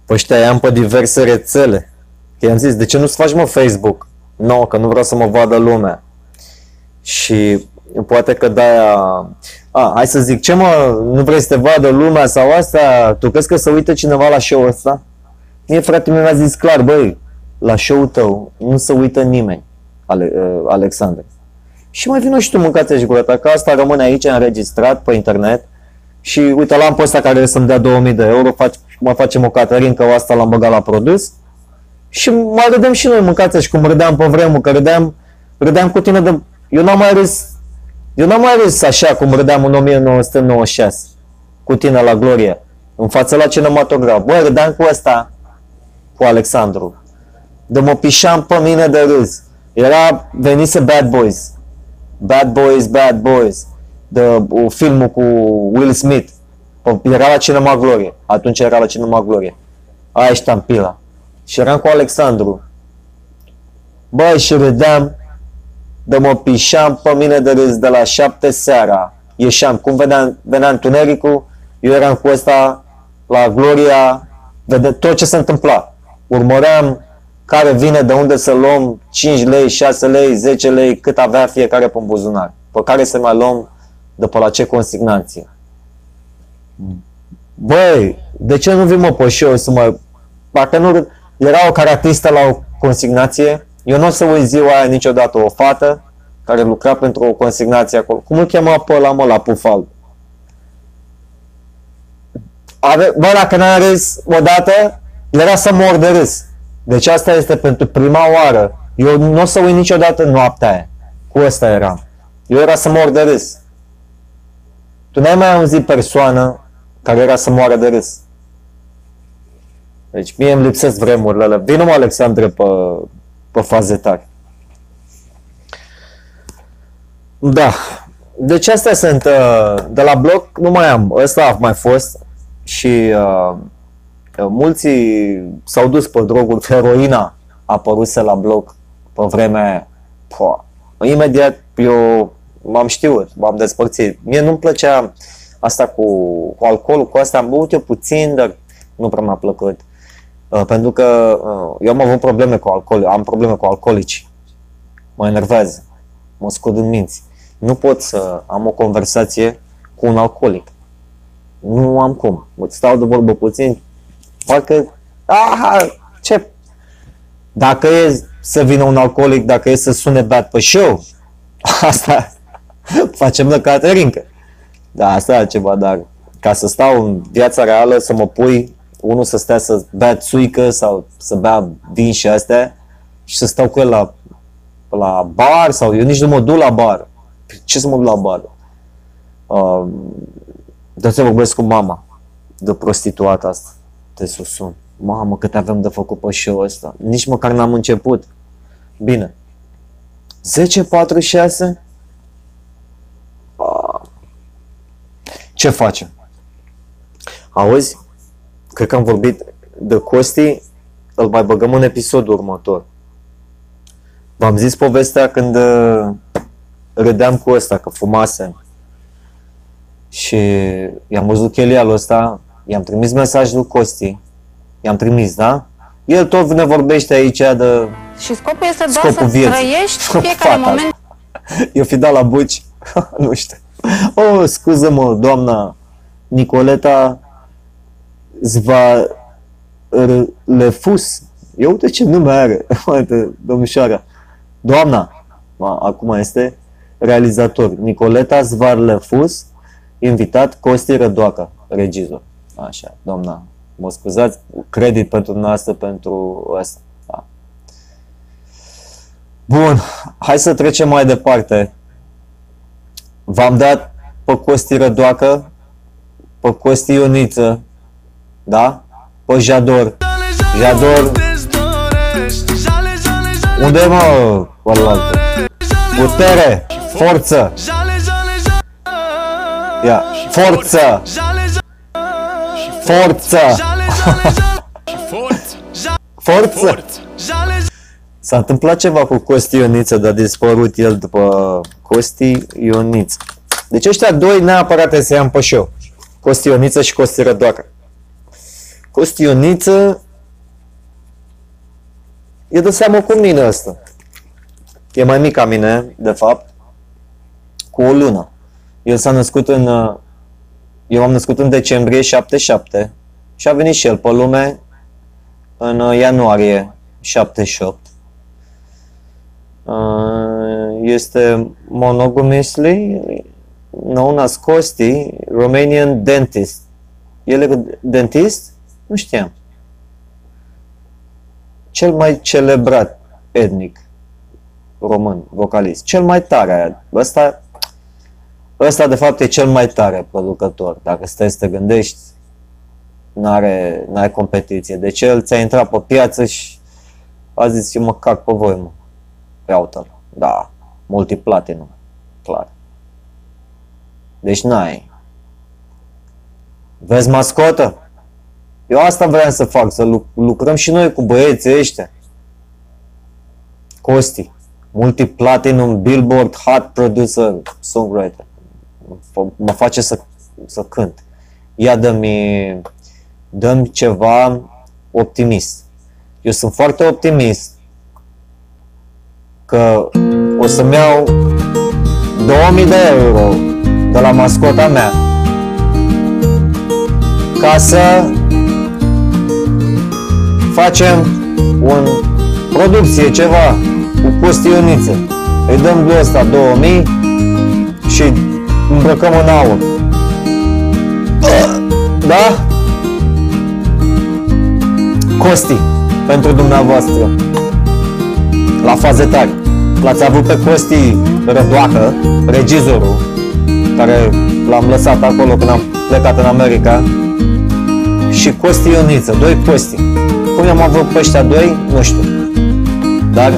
Pe ăștia i-am pe diverse rețele. Că i-am zis, de ce nu-ți faci mă Facebook? Nu, no, că nu vreau să mă vadă lumea. Și poate că de-aia... A, hai să zic, ce mă, nu vrei să te vadă lumea sau asta? Tu crezi că să uită cineva la show-ul ăsta? Mie frate mi-a zis clar, băi, la show-ul tău nu se uită nimeni, Ale, uh, Alexandru. Și mai vină și tu mâncați și gura ta, că asta rămâne aici înregistrat pe internet și uite, la ăsta care să-mi dea 2000 de euro, fac, mă facem o Caterin, că asta l-am băgat la produs și mai râdem și noi, mâncați și cum râdeam pe vremuri, că râdeam, râdeam cu tine de eu n-am mai râs, eu n-am mai râs așa cum râdeam în 1996 cu tine la Gloria, în fața la cinematograf. Băi, râdeam cu ăsta, cu Alexandru. De mă pișam pe mine de râs. Era, venise Bad Boys. Bad Boys, Bad Boys. de uh, filmul cu Will Smith. Pă, Era la Cinema Glorie. Atunci era la Cinema Glorie. Aia e ștampila. Și eram cu Alexandru. Băi, și râdeam de mă pișam pe mine de râs de la șapte seara. Ieșeam, cum vedeam, venea întunericul, eu eram cu ăsta la Gloria, vede tot ce se întâmpla. Urmăream care vine, de unde să luăm 5 lei, 6 lei, 10 lei, cât avea fiecare pe buzunar. Pe care să mai luăm de pe la ce consignație. Băi, de ce nu vin mă pe show să mă... Parcă nu... Era o caratistă la o consignație. Eu nu o să uit ziua aia niciodată. O fată care lucra pentru o consignație acolo. Cum îl chema pe ăla, mă, la Pufal? Ave... Bă, dacă n-a râs odată, era să mor de râs. Deci asta este pentru prima oară. Eu nu o să uit niciodată noaptea aia. Cu ăsta eram. Eu era să mor de râs. Tu n-ai mai auzit persoană care era să moară de râs. Deci mie îmi lipsesc vremurile alea. Vină mă, Alexandre, pe, pe faze tari. Da. Deci astea sunt uh, de la bloc, nu mai am. Ăsta a mai fost și uh, mulți s-au dus pe droguri. Heroina a apăruse la bloc pe vremea aia. Pua. Imediat eu m-am știut, m-am despărțit. Mie nu-mi plăcea asta cu, cu alcoolul, cu asta am băut eu puțin, dar nu prea mi-a plăcut. Uh, pentru că uh, eu am avut probleme cu alcool, am probleme cu alcoolici. Mă enervează, mă scud în minți. Nu pot să am o conversație cu un alcoolic. Nu am cum. Mă stau de vorbă puțin, parcă, aha, ce? Dacă e să vină un alcoolic, dacă e să sune beat pe show, asta facem la Caterinca. Da, asta e ceva, dar ca să stau în viața reală, să mă pui, unul să stea să bea țuică sau să bea vin și astea și să stau cu el la, la bar sau eu nici nu mă duc la bar. Ce să mă duc la bar? Uh, de să vorbesc cu mama de prostituata asta. De să sun. Mamă, cât avem de făcut pe show ăsta. Nici măcar n-am început. Bine. 10.46? Ce facem? Auzi? Cred că am vorbit de Costi, îl mai băgăm în episodul următor. V-am zis povestea când uh, râdeam cu ăsta, că fumase. Și i-am văzut chelialul ăsta, i-am trimis mesaj lui Costi, i-am trimis, da? El tot ne vorbește aici de Și scopul este doar Scopul să vieții. trăiești Scopul fiecare fata moment Eu fi dat la buci, nu știu. Oh, scuză-mă, doamna Nicoleta Zvalefus. Eu uite ce nume are, uite, domnișoara. Doamna, ma, acum este realizator, Nicoleta Zvarlefus, invitat Costi Rădoacă, regizor. Așa, doamna, mă scuzați, credit pentru noastră pentru asta. Da. Bun, hai să trecem mai departe. V-am dat pe Costi Rădoacă, pe Costi Ioniță, da? Pe Jador. Jador. Unde e, mă, ălălaltă? Putere, forță, ia, forță, forță, forță. Forță! S-a întâmplat ceva cu Costi Ioniță, dar a dispărut el după Costi Ioniță. Deci ăștia doi neapărat trebuie să ia pe show. Costi Ioniță și Costi Rădoacă. Costi Ioniță e de seamă cu mine ăsta. E mai mic ca mine, de fapt, cu o lună. El s-a născut în... uh, Eu am născut în decembrie 77 și a venit și el pe lume în uh, ianuarie 78. Uh, Este monogamously known as Costi, Romanian dentist. El e dentist? Nu știam. Cel mai celebrat etnic român, vocalist. Cel mai tare. Ăsta, ăsta de fapt e cel mai tare producător. Dacă stai să te gândești, n-are, n-are competiție. Deci el ți-a intrat pe piață și a zis, eu mă cac pe voi, mă. Pe auto. Da, multiplatinum, clar. Deci n-ai. Vezi mascotă? Eu asta vreau să fac, să lu- lucrăm și noi cu băieții ăștia. Costi, multi-platinum, Billboard, hot producer, songwriter. F- Mă face să, să cânt. Ia dă-mi, dă ceva optimist. Eu sunt foarte optimist că o să-mi iau 2000 de euro de la mascota mea ca să facem un producție, ceva, cu costioniță. Îi dăm de ăsta 2000 și îmbrăcăm în aur. Da? Costi, pentru dumneavoastră, la faze tari. L-ați avut pe Costi Rădoacă, regizorul, care l-am lăsat acolo când am plecat în America, și Costi Ioniță, doi Costi. Cum i-am avut pe ăștia doi, nu știu. Dar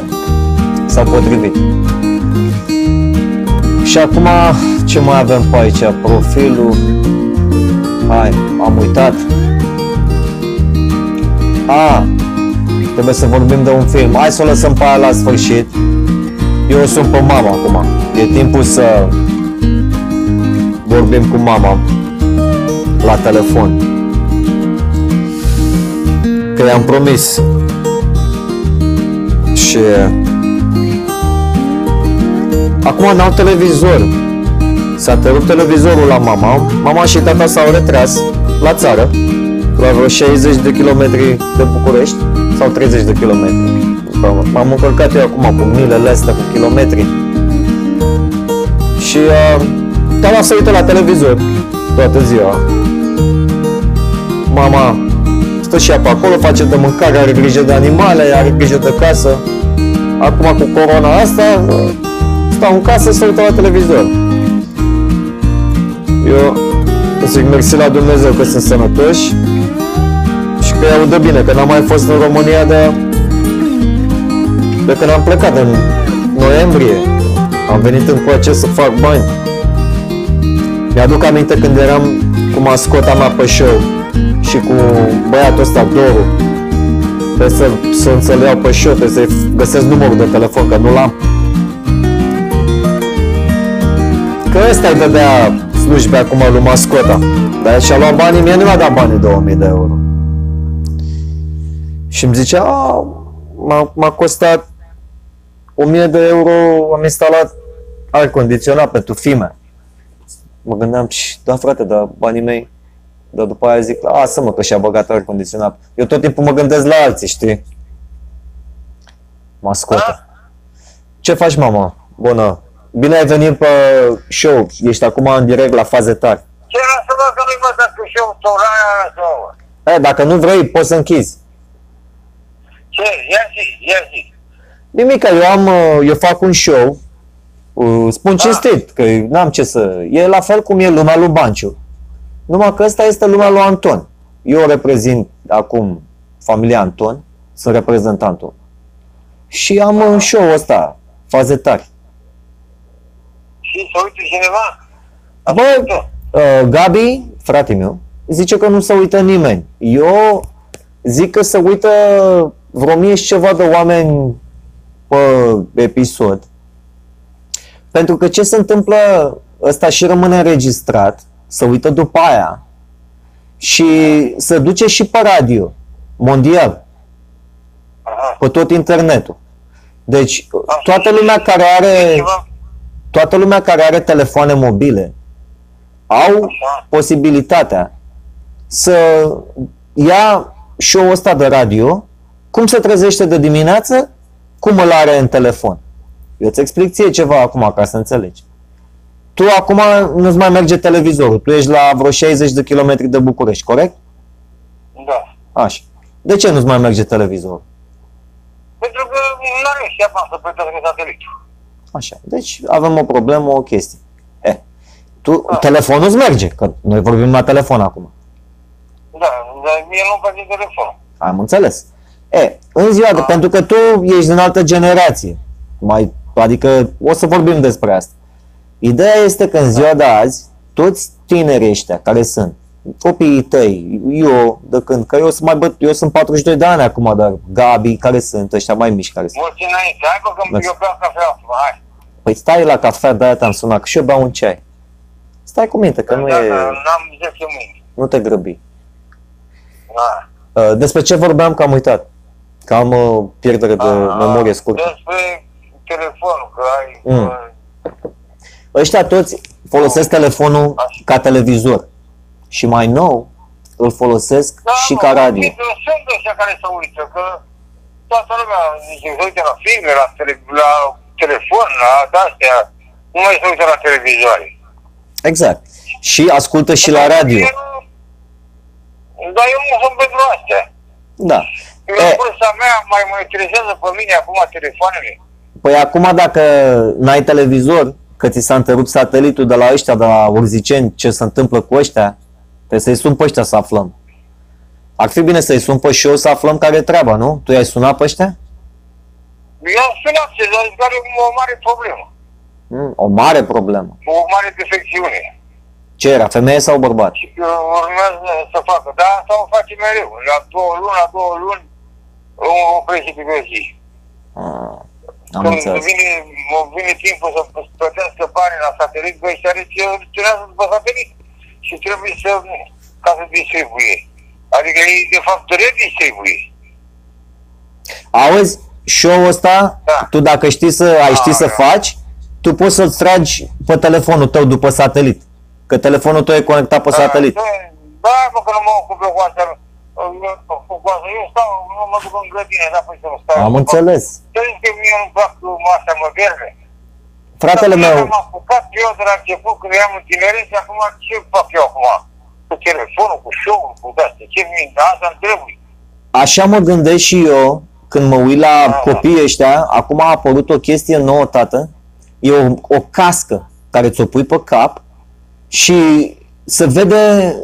s-au potrivit. Și acum, ce mai avem pe aici? Profilul. Hai, am uitat. A, trebuie să vorbim de un film. Hai să o lăsăm pe aia la sfârșit. Eu sunt pe mama acum. E timpul să vorbim cu mama la telefon. Că i-am promis. Și acum n-au televizor. S-a tăiat televizorul la mama. Mama și tata s-au retras la țară, la vreo 60 de kilometri de București sau 30 de kilometri. M-am încărcat eu acum cu milele astea, cu kilometri. Și uh, tata se uită la televizor toată ziua. Mama stă și ea pe acolo, face de mâncare, are grijă de animale, are grijă de casă. Acum cu corona asta, uh, stau în casă să uită la televizor. Eu zic mersi la Dumnezeu că sunt sănătoși și că îi audă bine, că n-am mai fost în România de, de când am plecat în noiembrie. Am venit încoace să fac bani. Mi-aduc aminte când eram cu mascota mea pe show și cu băiatul ăsta, Doru. Trebuie să, să înțeleg iau pe show, trebuie să-i găsesc numărul de telefon, că nu l-am. Că ăsta îi dădea slujbe acum lui mascota. Dar și-a luat banii, mie nu mi-a dat banii 2000 de euro. Și îmi zicea, "A, m-a, m-a costat 1000 de euro, am instalat aer condiționat pentru fime. Mă gândeam, "Și, da frate, dar banii mei, dar după aia zic, lasă mă că și-a băgat aer condiționat. Eu tot timpul mă gândesc la alții, știi? Mascota. Ce faci, mama? Bună. Bine ai venit pe show. Ești acum în direct la faze tari. Ce lasă-mă că nu-i mă dacă și eu torarea nouă. E, dacă nu vrei, poți să închizi. Ce? Ia zi, ia zi. Nimic, eu am, uh, eu fac un show, uh, spun cinstit, că n-am ce să... E la fel cum e lumea lui Banciu. Numai că ăsta este lumea lui Anton. Eu reprezint acum familia Anton, sunt reprezentantul. Și am un show ăsta, faze tari. Și să uite cineva? Bă, uh, Gabi, frate meu, zice că nu se uită nimeni. Eu zic că se uită vreo mie și ceva de oameni pe episod. Pentru că ce se întâmplă, ăsta și rămâne înregistrat, se uită după aia și se duce și pe radio, mondial, Aha. pe tot internetul. Deci, toată lumea care are Ceva? toată lumea care are telefoane mobile au Așa. posibilitatea să ia show-ul ăsta de radio, cum se trezește de dimineață, cum îl are în telefon. Eu îți explic ție ceva acum ca să înțelegi. Tu acum nu-ți mai merge televizorul, tu ești la vreo 60 de kilometri de București, corect? Da. Așa. De ce nu-ți mai merge televizorul? Pentru că nu are și apa să plătească satelitul. Așa. Deci avem o problemă, o chestie. Eh, tu, Da. telefonul îți merge, că noi vorbim la telefon acum. Da, dar mie nu-mi face telefon. Am înțeles. E, în ziua de, pentru că tu ești din altă generație, mai, adică o să vorbim despre asta. Ideea este că în ziua de azi, toți tinerii ăștia care sunt, copiii tăi, eu, de când, că eu sunt mai băt, eu sunt 42 de ani acum, dar Gabi, care sunt, ăștia mai mici care sunt. Mulți înainte. Hai bă, că Mersi. eu beau cafea acum, hai. Păi stai la cafea, de-aia te-am sunat, că și eu beau un ceai. Stai cu minte, că nu Da, e, da, N-am zis eu mâine. nu te grăbi. Da. Uh, Despre ce vorbeam că am uitat? Că am uh, pierdere de memorie scurtă. Despre telefonul, că ai... Mm. uh, Ăștia toți folosesc telefonul ca televizor. Și mai nou, îl folosesc Da, și mă, ca radio. Sunt ăștia care se uită, că toată lumea zice, se uită la filme, la, tele, la telefon, la astea, nu mai se uită la televizoare. Exact. Și ascultă și la radio. Eu nu- Dar eu nu sunt pentru astea. Da. Eu, E, în vârsta mea, mai mă interesează pe mine acum telefoanele. Păi acum dacă n-ai televizor, că ți s-a întrerupt satelitul de la ăștia, de la urziceni, ce se întâmplă cu ăștia, trebuie să-i sun pe ăștia să aflăm. Ar fi bine să-i sun pe și eu să aflăm care e treaba, nu? Tu i-ai sunat pe ăștia? Eu am sunat și dar care e o mare problemă, Mm, o mare problemă. o mare defecțiune. Ce era, femeie sau bărbat? Și că urmează să facă, dar asta o face mereu. La două luni, la două luni, o oprește pe o zi. Ah, am Când înțeles. vine, vine timpul să plătească bani la satelit, băi, și are ce funcționează după satelit. Și trebuie să, ca să distribuie. Adică ei, de fapt, redistribuie. Auzi, show-ul ăsta, Da. tu dacă știi să ai ști Da, să da. faci, tu poți să-ți tragi pe telefonul tău după satelit. Că telefonul tău e conectat pe satelit. Da, da, bă, că nu mă ocup eu cu asta. Eu- Cu asta. Eu stau, nu mă duc în grădină, da, păi să nu stau. Am înțeles. Să zic că mie nu-mi plac astea moderne. Fratele Dar meu, M-am apucat eu de la început când eram în tineret și acum ce fac eu acum? Cu telefonul, cu show-ul, cu astea. Ce mi asta îmi trebuie. așa mă gândesc și eu când mă uit la Da. copiii ăștia, acum a apărut o chestie nouă, tată, e o, o cască care ți-o pui pe cap și se vede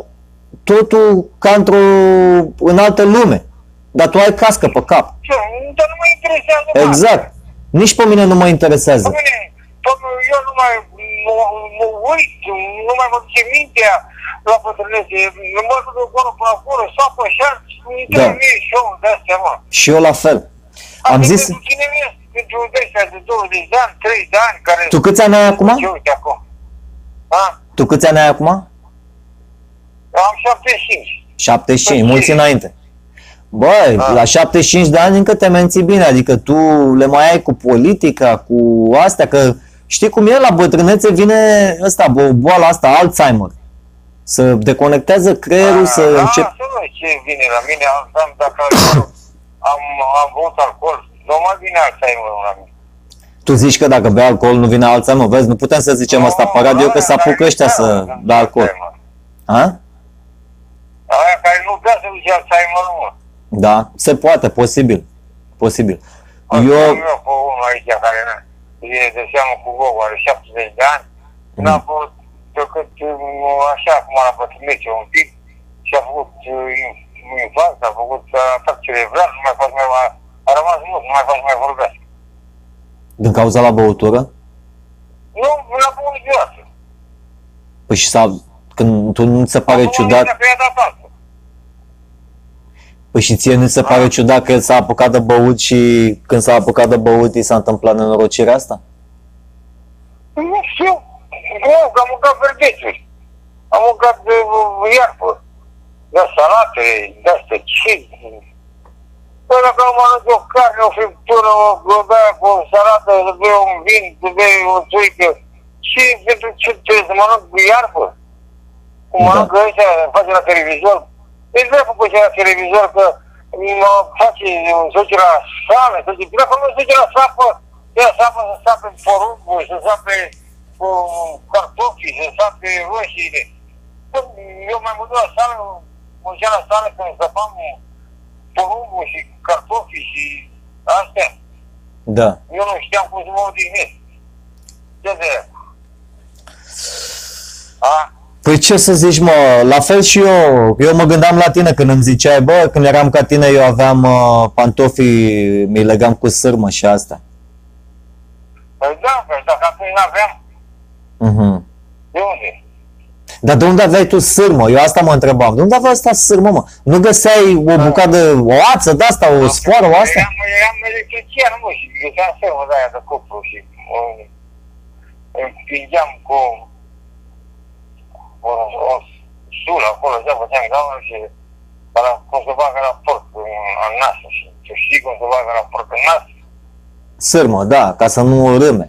totul ca într-o în altă lume. Dar tu ai cască pe cap. Ce? Dar nu mă interesează. mă. Exact. Nici pe mine nu mă interesează. Pe mine, pe mine, eu nu mai mă, mă uit, nu mai mă duce mintea la bătrânețe. Mă duc de acolo până acolo, sapă și alți, îmi Da. trebuie mie show-ul de astea, mă. Și eu la fel. Am Asta zis, Pentru cine este? Pentru de astea de 20 de ani, 30 de ani, care... tu câți ani ai acum? Ce uite acum? Ha? Tu câți ani ai acum? Am 75. 75, Păi mulți ce? înainte. Băi, Da. la 75 de ani încă te menții bine, adică tu le mai ai cu politica, cu astea, că știi cum e, la bătrânețe vine ăsta, bo- boala asta, Alzheimer. Să deconectează creierul, să da, încep... să nu ce vine la mine, am, am dacă am, am băut alcool, nu mai vine Alzheimer la mine. Tu zici că dacă bea alcool nu vine Alzheimer, vezi, nu putem să zicem asta pe radio, că să apucă ăștia să bea alcool. A? Aia care nu bea să duce Alzheimer, mă. Da, se poate, posibil. Posibil. Eu... Eu, Am eu pe unul aici care e de seamă cu Gogo, are 70 de ani, Mhm. n-a fost decât uh, așa cum a bătrânețe un pic și a făcut uh, infarct, a făcut uh, atac cerebral, nu mai poate mai, a, a rămas mult, nu mai poate mai vorbească. din cauza la băutură, Nu, nu a băut niciodată. păi și s-a, când tu nu ți se pare Acum ciudat, Că i-a dat altul. Păi și ție nu ți se pare ciudat că el s-a apucat de băut și când s-a apucat de băut i s-a întâmplat nenorocirea asta? Nu știu. Nu, că am mâncat verdețuri. Am mâncat de uh, iarbă. De salate, de astea, ce? Păi dacă nu mănânc o carne, o friptură, o globea cu o salată, să bei un vin, să bei o țuică, ce, pentru ce trebuie să mănânc iarbă? Cum Da. mănâncă ăștia, face la televizor. E drept cu ăștia la televizor că mă face, se duce la sală, se duce, dacă nu se duce la sapă, ia sapă să sape porumbul, să sape uh, cartofii, să sape roșiile. Bă, Eu mai mă duc la sală, mă duceam la sală când săpam porumbul și cartofii și astea. Da. Eu nu știam cum să mă odihnesc. Ce de A? Păi ce să zici, mă, la fel și eu. Eu mă gândeam la tine când îmi ziceai, bă, când eram ca tine eu aveam uh, pantofii, mi legam cu sârmă și asta. Păi da, păi dacă atunci n-aveam, Uh-huh. de unde? Dar de unde aveai tu sârmă? Eu asta mă întrebam. De unde aveai asta sârmă, mă? Nu găseai o bucată, o ață de asta, o sfoară, o asta? Eram, eram electrician, mă, și găseam sârmă de aia de cuplu și o, împingeam cu o, o sulă acolo, așa făceam gaună și la, cum se bagă la porc în, în nas și tu știi cum se bagă la porc în nas? Sârmă, da, ca să nu râme.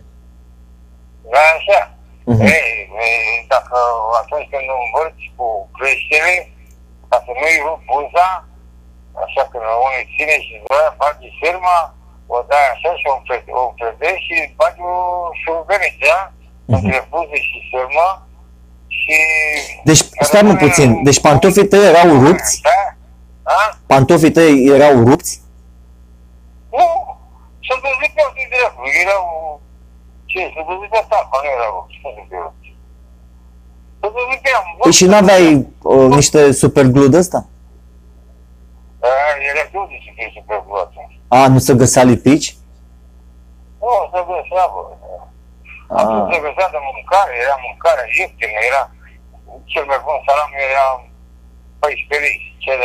Da, așa. Mhm. Ei, ei, dacă atunci când învârți cu creștere, ca să nu-i rup buza, așa când unii ține și după aia bagi sârma, o dai așa și o împre- o împledești și bagi o șurubeniță între buze și sârmă și... Deci, stai mă puțin, deci pantofii tăi erau rupți? Da? Da? Pantofii tăi erau rupți? Nu, să te zic eu din dreptul, erau... Ce, să te zic asta, nu erau, să te zic eu. Să te zic eu, Păi și n-aveai uh, niște superglue de ăsta? Da, era greu de să fie super atunci. A, nu se găsea lipici? Nu, să găsea, bă. Ah. Atunci se găsea de mâncare, era mâncare ieftină, era cel mai bun salam era 14 lei, cel,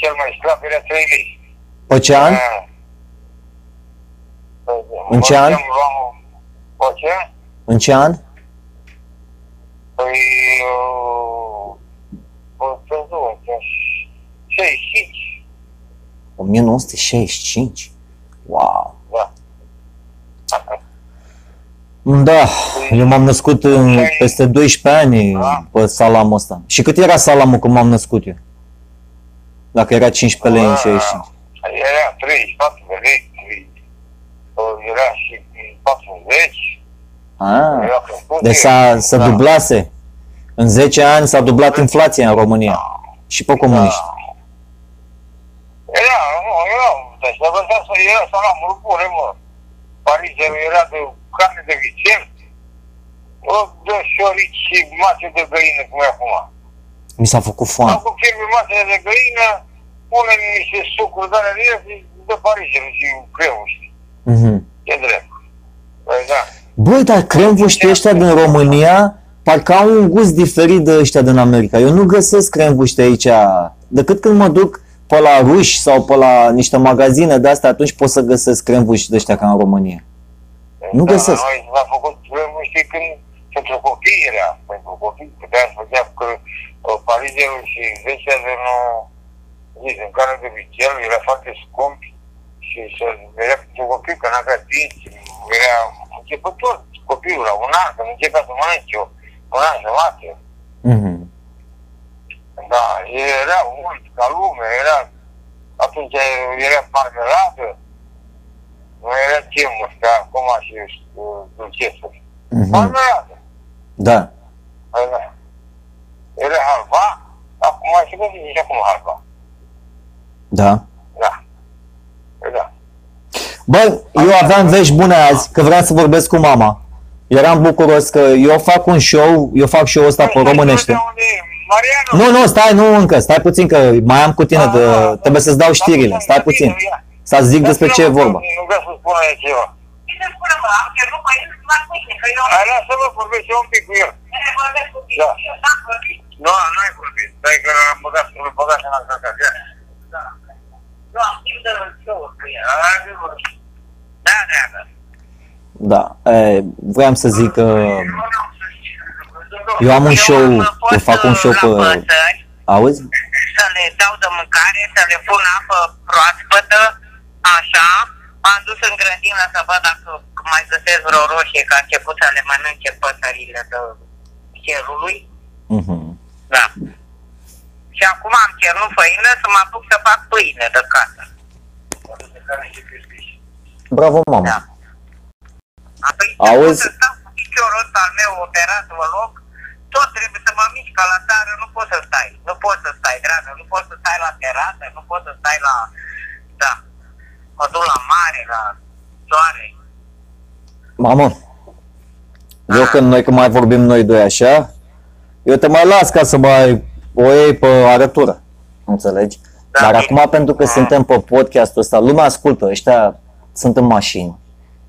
cel mai sclap era 3 lei. Pe ce an? Ah. Păi, În ce mă an? duceam, luam- Pe ce? În ce an? Păi, uh, păi, pe 65, 1965. Wow. Da. Da, eu m-am născut în, peste 12 ani pe salamul ăsta. Și cât era salamul când m-am născut eu? Dacă era 15 lei în 65. Era 34 de lei, uh, era și 40, Ah, era crescut. deci s-a, s-a Da. dublase. În 10 ani s-a dublat inflația în România. Și pe comuniști. Era, nu, era, deci să văzea să era salamul bune, mă. Pariserul era de carne de vițel, o, de șorici și mase de găină, cum e acum. Mi s-a făcut Am foame. cu firme mase de găină, pune niște sucuri de alea de el și de pariserul și cremul, știi? Mhm. E drept. Păi da. Băi, dar cremvuștii ăștia din România parcă au un gust diferit de ăștia din America. Eu nu găsesc cremvuște aici, decât când mă duc pe la ruși sau pe la niște magazine de astea, atunci pot să găsesc cremvuși de ăștia ca în România. Nu Da, găsesc. Noi s-a făcut, nu știi, când pentru copii era, pentru copii, putea să făcea că uh, pariserul și 10 de nu, zici, în care de vițel, era foarte scump și să era pentru copii, că n-avea dinți, era începător copilul la un an, când începea să mănânce o, un an jumate. Mhm. Da, era mult ca lume, era, atunci era marmeladă, nu era chemuri ca acum și uh, dulcesuri. Mhm. Marmeladă. Da. Da. Era halva, acum și cum zice și acum halva. Da. Da. Da. Bă, eu aveam vești bune azi, că vreau să vorbesc cu mama. Eram bucuros că eu fac un show, eu fac show-ul ăsta pe românește. Mariano! Nu, nu, stai, nu încă, stai puțin că mai am cu tine, de, trebuie să-ți dau știrile, stai puțin. Să zic despre ce e vorba. Nu vreau să spun aia ceva. Cine spune, mă, am cerut pe el să fac mâine, că eu Hai, lasă-mă vorbesc eu un pic cu el. nu vorbesc cu tine. Da. Eu n-am vorbit. Nu, nu ai vorbit. Stai că am băgat, l-am băgat în altă casă. Ia. Da. Nu am timp de show cu el. Hai, zi, bă. Da, da, da. Da, e, voiam să zic că eu am un show, eu fac un show pe... Auzi? Să le dau de mâncare, să le pun apă proaspătă, așa. M-am dus în grădină să văd dacă mai găsesc vreo roșie, că a început să le mănânce păsările de cerului. Mhm. Da. Și acum am cerut făină să mă apuc să fac pâine de casă. Bravo, mama. Da. Apoi, Auzi? să stau cu piciorul ăsta al meu operat pe loc, tot trebuie să mă mișc ca la țară, nu poți să stai. Nu poți să stai, dragă, nu poți să stai la terasă, nu poți să stai la... Da. Mă duc la mare, la soare. Mamă, eu când noi când mai vorbim noi doi așa, eu te mai las ca să mai o iei pe arătură. Înțelegi? Da, Dar bine. acum pentru că Da. suntem pe podcastul ăsta, lumea ascultă, ăștia sunt în mașini,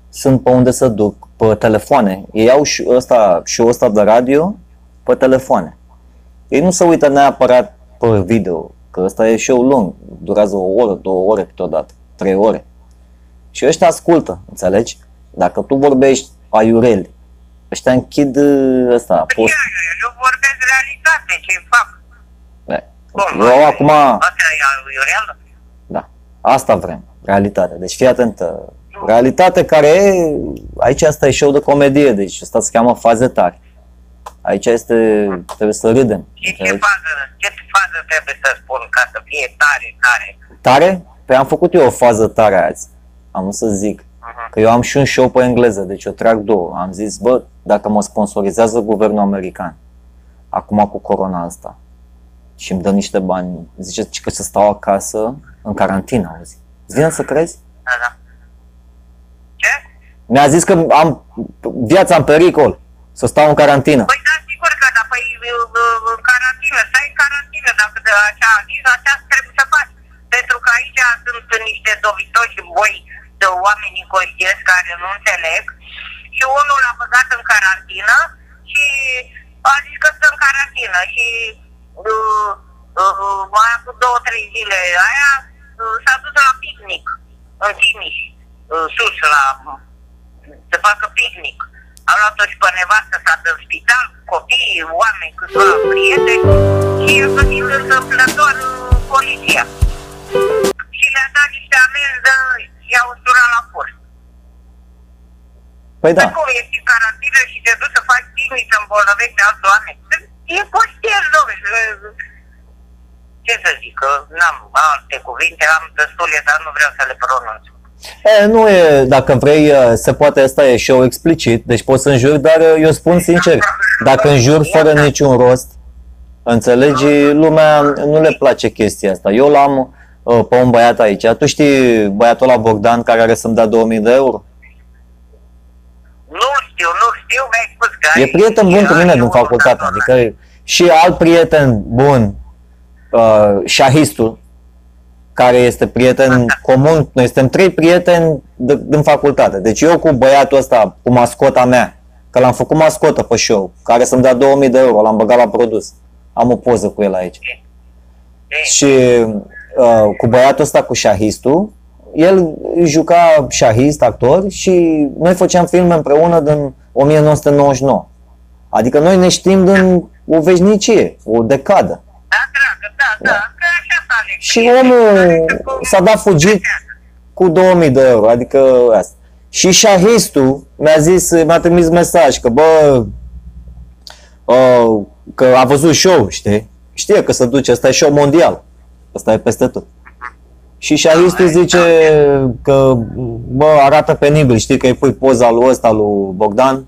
sunt pe unde să duc, pe telefoane. Ei au și ăsta, și ăsta de radio pe telefoane. Ei nu se uită neapărat pe video, că ăsta e show lung, durează o oră, două ore câteodată, trei ore. Și ăștia ascultă, înțelegi? Dacă tu vorbești aiureli, ăștia închid ă, ăsta, post. Eu vorbesc realitate, ce fac. Bun, Eu acum, Asta e iureală? da, asta vrem, realitate. Deci fii atentă, realitate care e, aici asta e show de comedie, deci asta se cheamă faze tari. Aici este, trebuie să râdem. Și ce înțelegi? fază, ce fază trebuie să spun ca să fie tare, tare? Tare? Păi am făcut eu o fază tare azi. Am vrut să zic. Că eu am și un show pe engleză, deci eu trag două. Am zis, bă, dacă mă sponsorizează guvernul american, acum cu corona asta, și îmi dă niște bani, zice că să stau acasă în carantină, auzi. Îți vine să crezi? Da, da. Ce? Mi-a zis că am viața în pericol, să stau în carantină. Păi da, sigur că da, păi în carantină, stai în carantină, dacă de așa a zis, așa trebuie să faci. Pentru că aici sunt niște dovitoși și voi de oameni inconștienți care nu înțeleg și unul l-a băgat în carantină și a zis că stă în carantină și uh, uh, mai acum două, trei zile aia uh, s-a dus la picnic în Timiș, uh, sus la să facă picnic. A luat-o și pe nevastă, s-a dus în spital, copii, oameni, câțiva prieteni și a găsit întâmplător uh, poliția. Și le-a dat niște amenzi, i-au usturat la post. Păi da, Cum ești în carantină și te duci să faci picnic să îmbolnăvești alți oameni? E postier, domnule. Ce să zic, că n-am alte cuvinte, am destule, dar nu vreau să le pronunț. e, nu e, dacă vrei, e, se poate, asta e show explicit, deci poți să înjuri, dar e, eu spun sincer, dacă înjuri fără niciun rost, înțelegi, lumea nu le place chestia asta. Eu l-am uh, pe un băiat aici, tu știi băiatul la Bogdan care are să-mi dea 2000 de euro? Nu știu, nu știu, mi-ai spus că E ai- prieten bun cu ai mine din unul facultate, dator. adică și alt prieten bun, uh, Shahistul, care este prieten comun, noi suntem trei prieteni de, din facultate. Deci eu cu băiatul ăsta, cu mascota mea, că l-am făcut mascotă pe show, care să-mi dea 2000 de euro, l-am băgat la produs. Am o poză cu el aici. Și uh, cu băiatul ăsta, cu Shahistul, el juca Shahist, actor, și noi făceam filme împreună din 1999. Adică noi ne știm din o veșnicie, o decadă. Da, dragă, da, da, că așa s-a ales. Și omul s-a dat fugit cu 2000 de euro, adică asta. Și șahistul mi-a zis, mi-a trimis mesaj că bă, uh, că a văzut show, știi? Știe că se duce, ăsta e show mondial. Ăsta e peste tot. Și șahistul zice că, bă, arată penibil, știi că îi pui poza lui ăsta, lui Bogdan,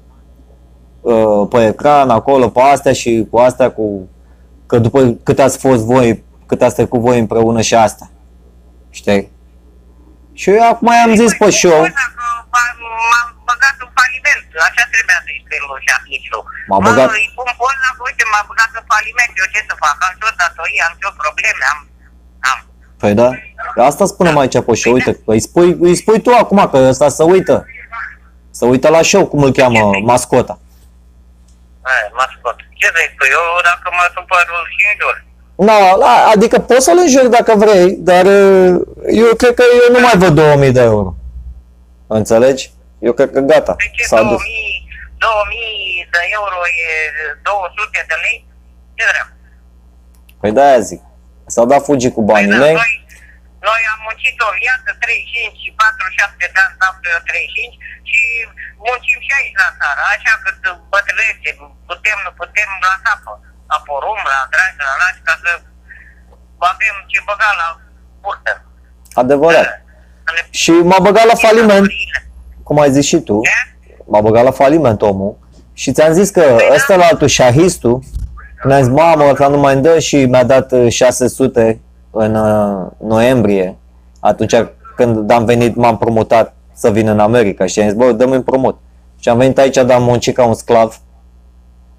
uh, pe ecran, acolo, pe astea și cu astea, cu că după cât ați fost voi, cât ați trecut voi împreună și asta. Știi? Și eu acum am zis pe show, M-am băgat în faliment, așa trebuia să-i scriu lui Șahișu. M-a băgat- Mă, îi pun poza, uite, m-a băgat în faliment, eu ce să fac, am și o datorie, am și o probleme, am... am. păi da, asta spunem aici pe show, uite, îi spui, îi spui tu acum că ăsta să uită. Să uită la show, cum îl cheamă, mascota. Hai, mă scot. Ce vrei tu? Eu dacă mă supăr și înjur. Da, la, adică poți să-l înjuri dacă vrei, dar uh, eu cred că eu nu mai văd 2000 de euro. Înțelegi? Eu cred că gata, De ce s-a dus. 2000, 2000 de euro e 200 de lei? Ce drept? Păi de-aia zic. S-a dat fugi cu banii mei. Noi, noi am muncit o viață, 35 și 47 de ani, am eu 35 și muncim și aici la țară, așa că bătrânește, putem, nu putem la capă, la porum, la dragi, la lași, ca să avem ce băga la burtă. Adevărat. Să ne- Și m-a băgat la faliment, datoriile. cum ai zis și tu. Ce? M-a băgat la faliment omul. Și ți-am zis că ăsta la altul, șahistul, mi-a zis, mamă, ăsta nu mai îmi dă și mi-a dat uh, 600 în uh, noiembrie, atunci când am venit, m-am promutat să vin în America și am zis, bă, dă-mi împrumut. Și am venit aici, dar am muncit ca un sclav,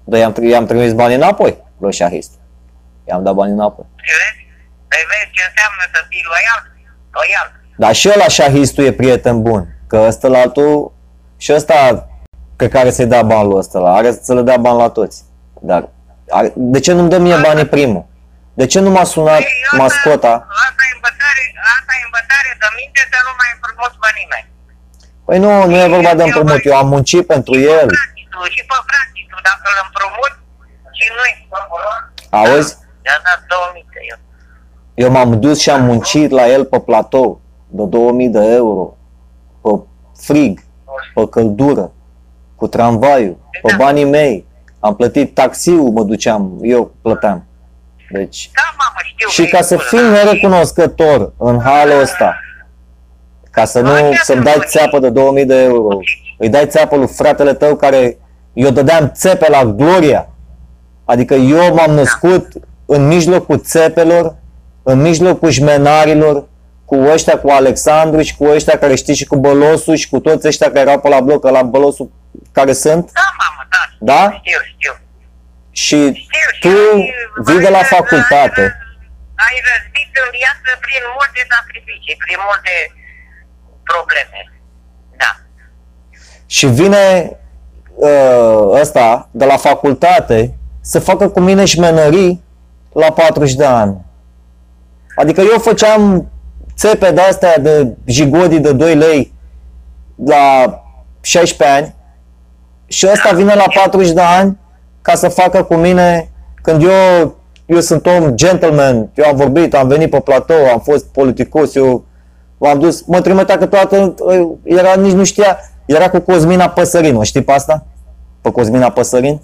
dar i-am, tri- i-am trimis banii înapoi, lui șahist. I-am dat banii înapoi. Vezi? Păi vezi ce înseamnă să fii loial? Loial. Dar și ăla șahistul e prieten bun, că ăsta la altul, și ăsta pe care să-i dea bani lui ăsta, la, are să le dea bani la toți. Dar Ar- De ce nu-mi dă mie banii primul? De ce nu m-a sunat Păi, asta- mascota? Asta e învățare, asta e învățare de minte să nu mai împrumuți pe nimeni. Păi nu, nu e vorba de împrumut, eu am muncit pentru el. Frații tu, și pe frații tu, dacă îl împrumuți și nu-i Auzi? I-a dat 2000 de eu. Eu m-am dus și am muncit la el pe platou de 2000 de euro, pe frig, pe căldură, cu tramvaiul, pe banii mei. Am plătit taxiul, mă duceam, eu plăteam. Deci, Da, mamă, știu. și că ca e să bună, fii da. nerecunoscător în halul ăsta, ca să nu să-mi dai țeapă de 2000 de euro, îi dai țeapă lui fratele tău care eu dădeam țepe la Gloria. Adică eu m-am născut în mijlocul țepelor, în mijlocul șmenarilor, cu ăștia, cu Alexandru și cu ăștia care știi și cu Bălosul și cu toți ăștia care erau pe la bloc, la Bălosul care sunt, Da, mamă, da. știu, Da? Știu, știu. și Știu, și tu ai- vii de la ai- facultate. Ai, ai răzbit în viață prin multe sacrificii, prin multe probleme. Da. și vine uh, ăsta de la facultate să facă cu mine șmenării la 40 de ani. Adică eu făceam țepe de astea de jigodii de 2 lei la 16 ani și ăsta vine la 40 de ani ca să facă cu mine când eu eu sunt om gentleman, eu am vorbit, am venit pe platou, am fost politicos, eu m-am dus, mă trimitea că toată, era, nici nu știa, era cu Cosmina Păsărin, o știi pe asta? Pe Cosmina Păsărin?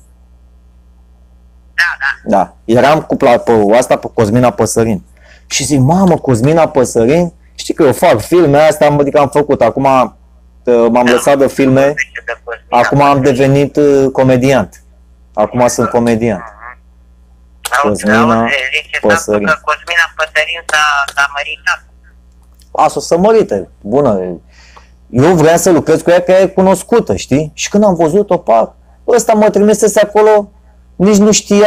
Da, da. Da, eram cu pla- pe asta pe Cosmina Păsărin. Și zic, mamă, Cosmina Păsărin, știi că eu fac filme astea, adică am făcut, acum uh, m-am lăsat de filme, Vorbește de Cosmina acum am Păsărin. devenit uh, comediant. Acum sunt comediant. Auzi, Cosmina auzi, zice Păsărin. faptul că Cosmina Păsărin s-a, s-a măritat. Asta o să mărite, bună. Eu vreau să lucrez cu ea că ea e cunoscută, știi? Și când am văzut-o, pac, ăsta mă trimisese acolo, nici nu știa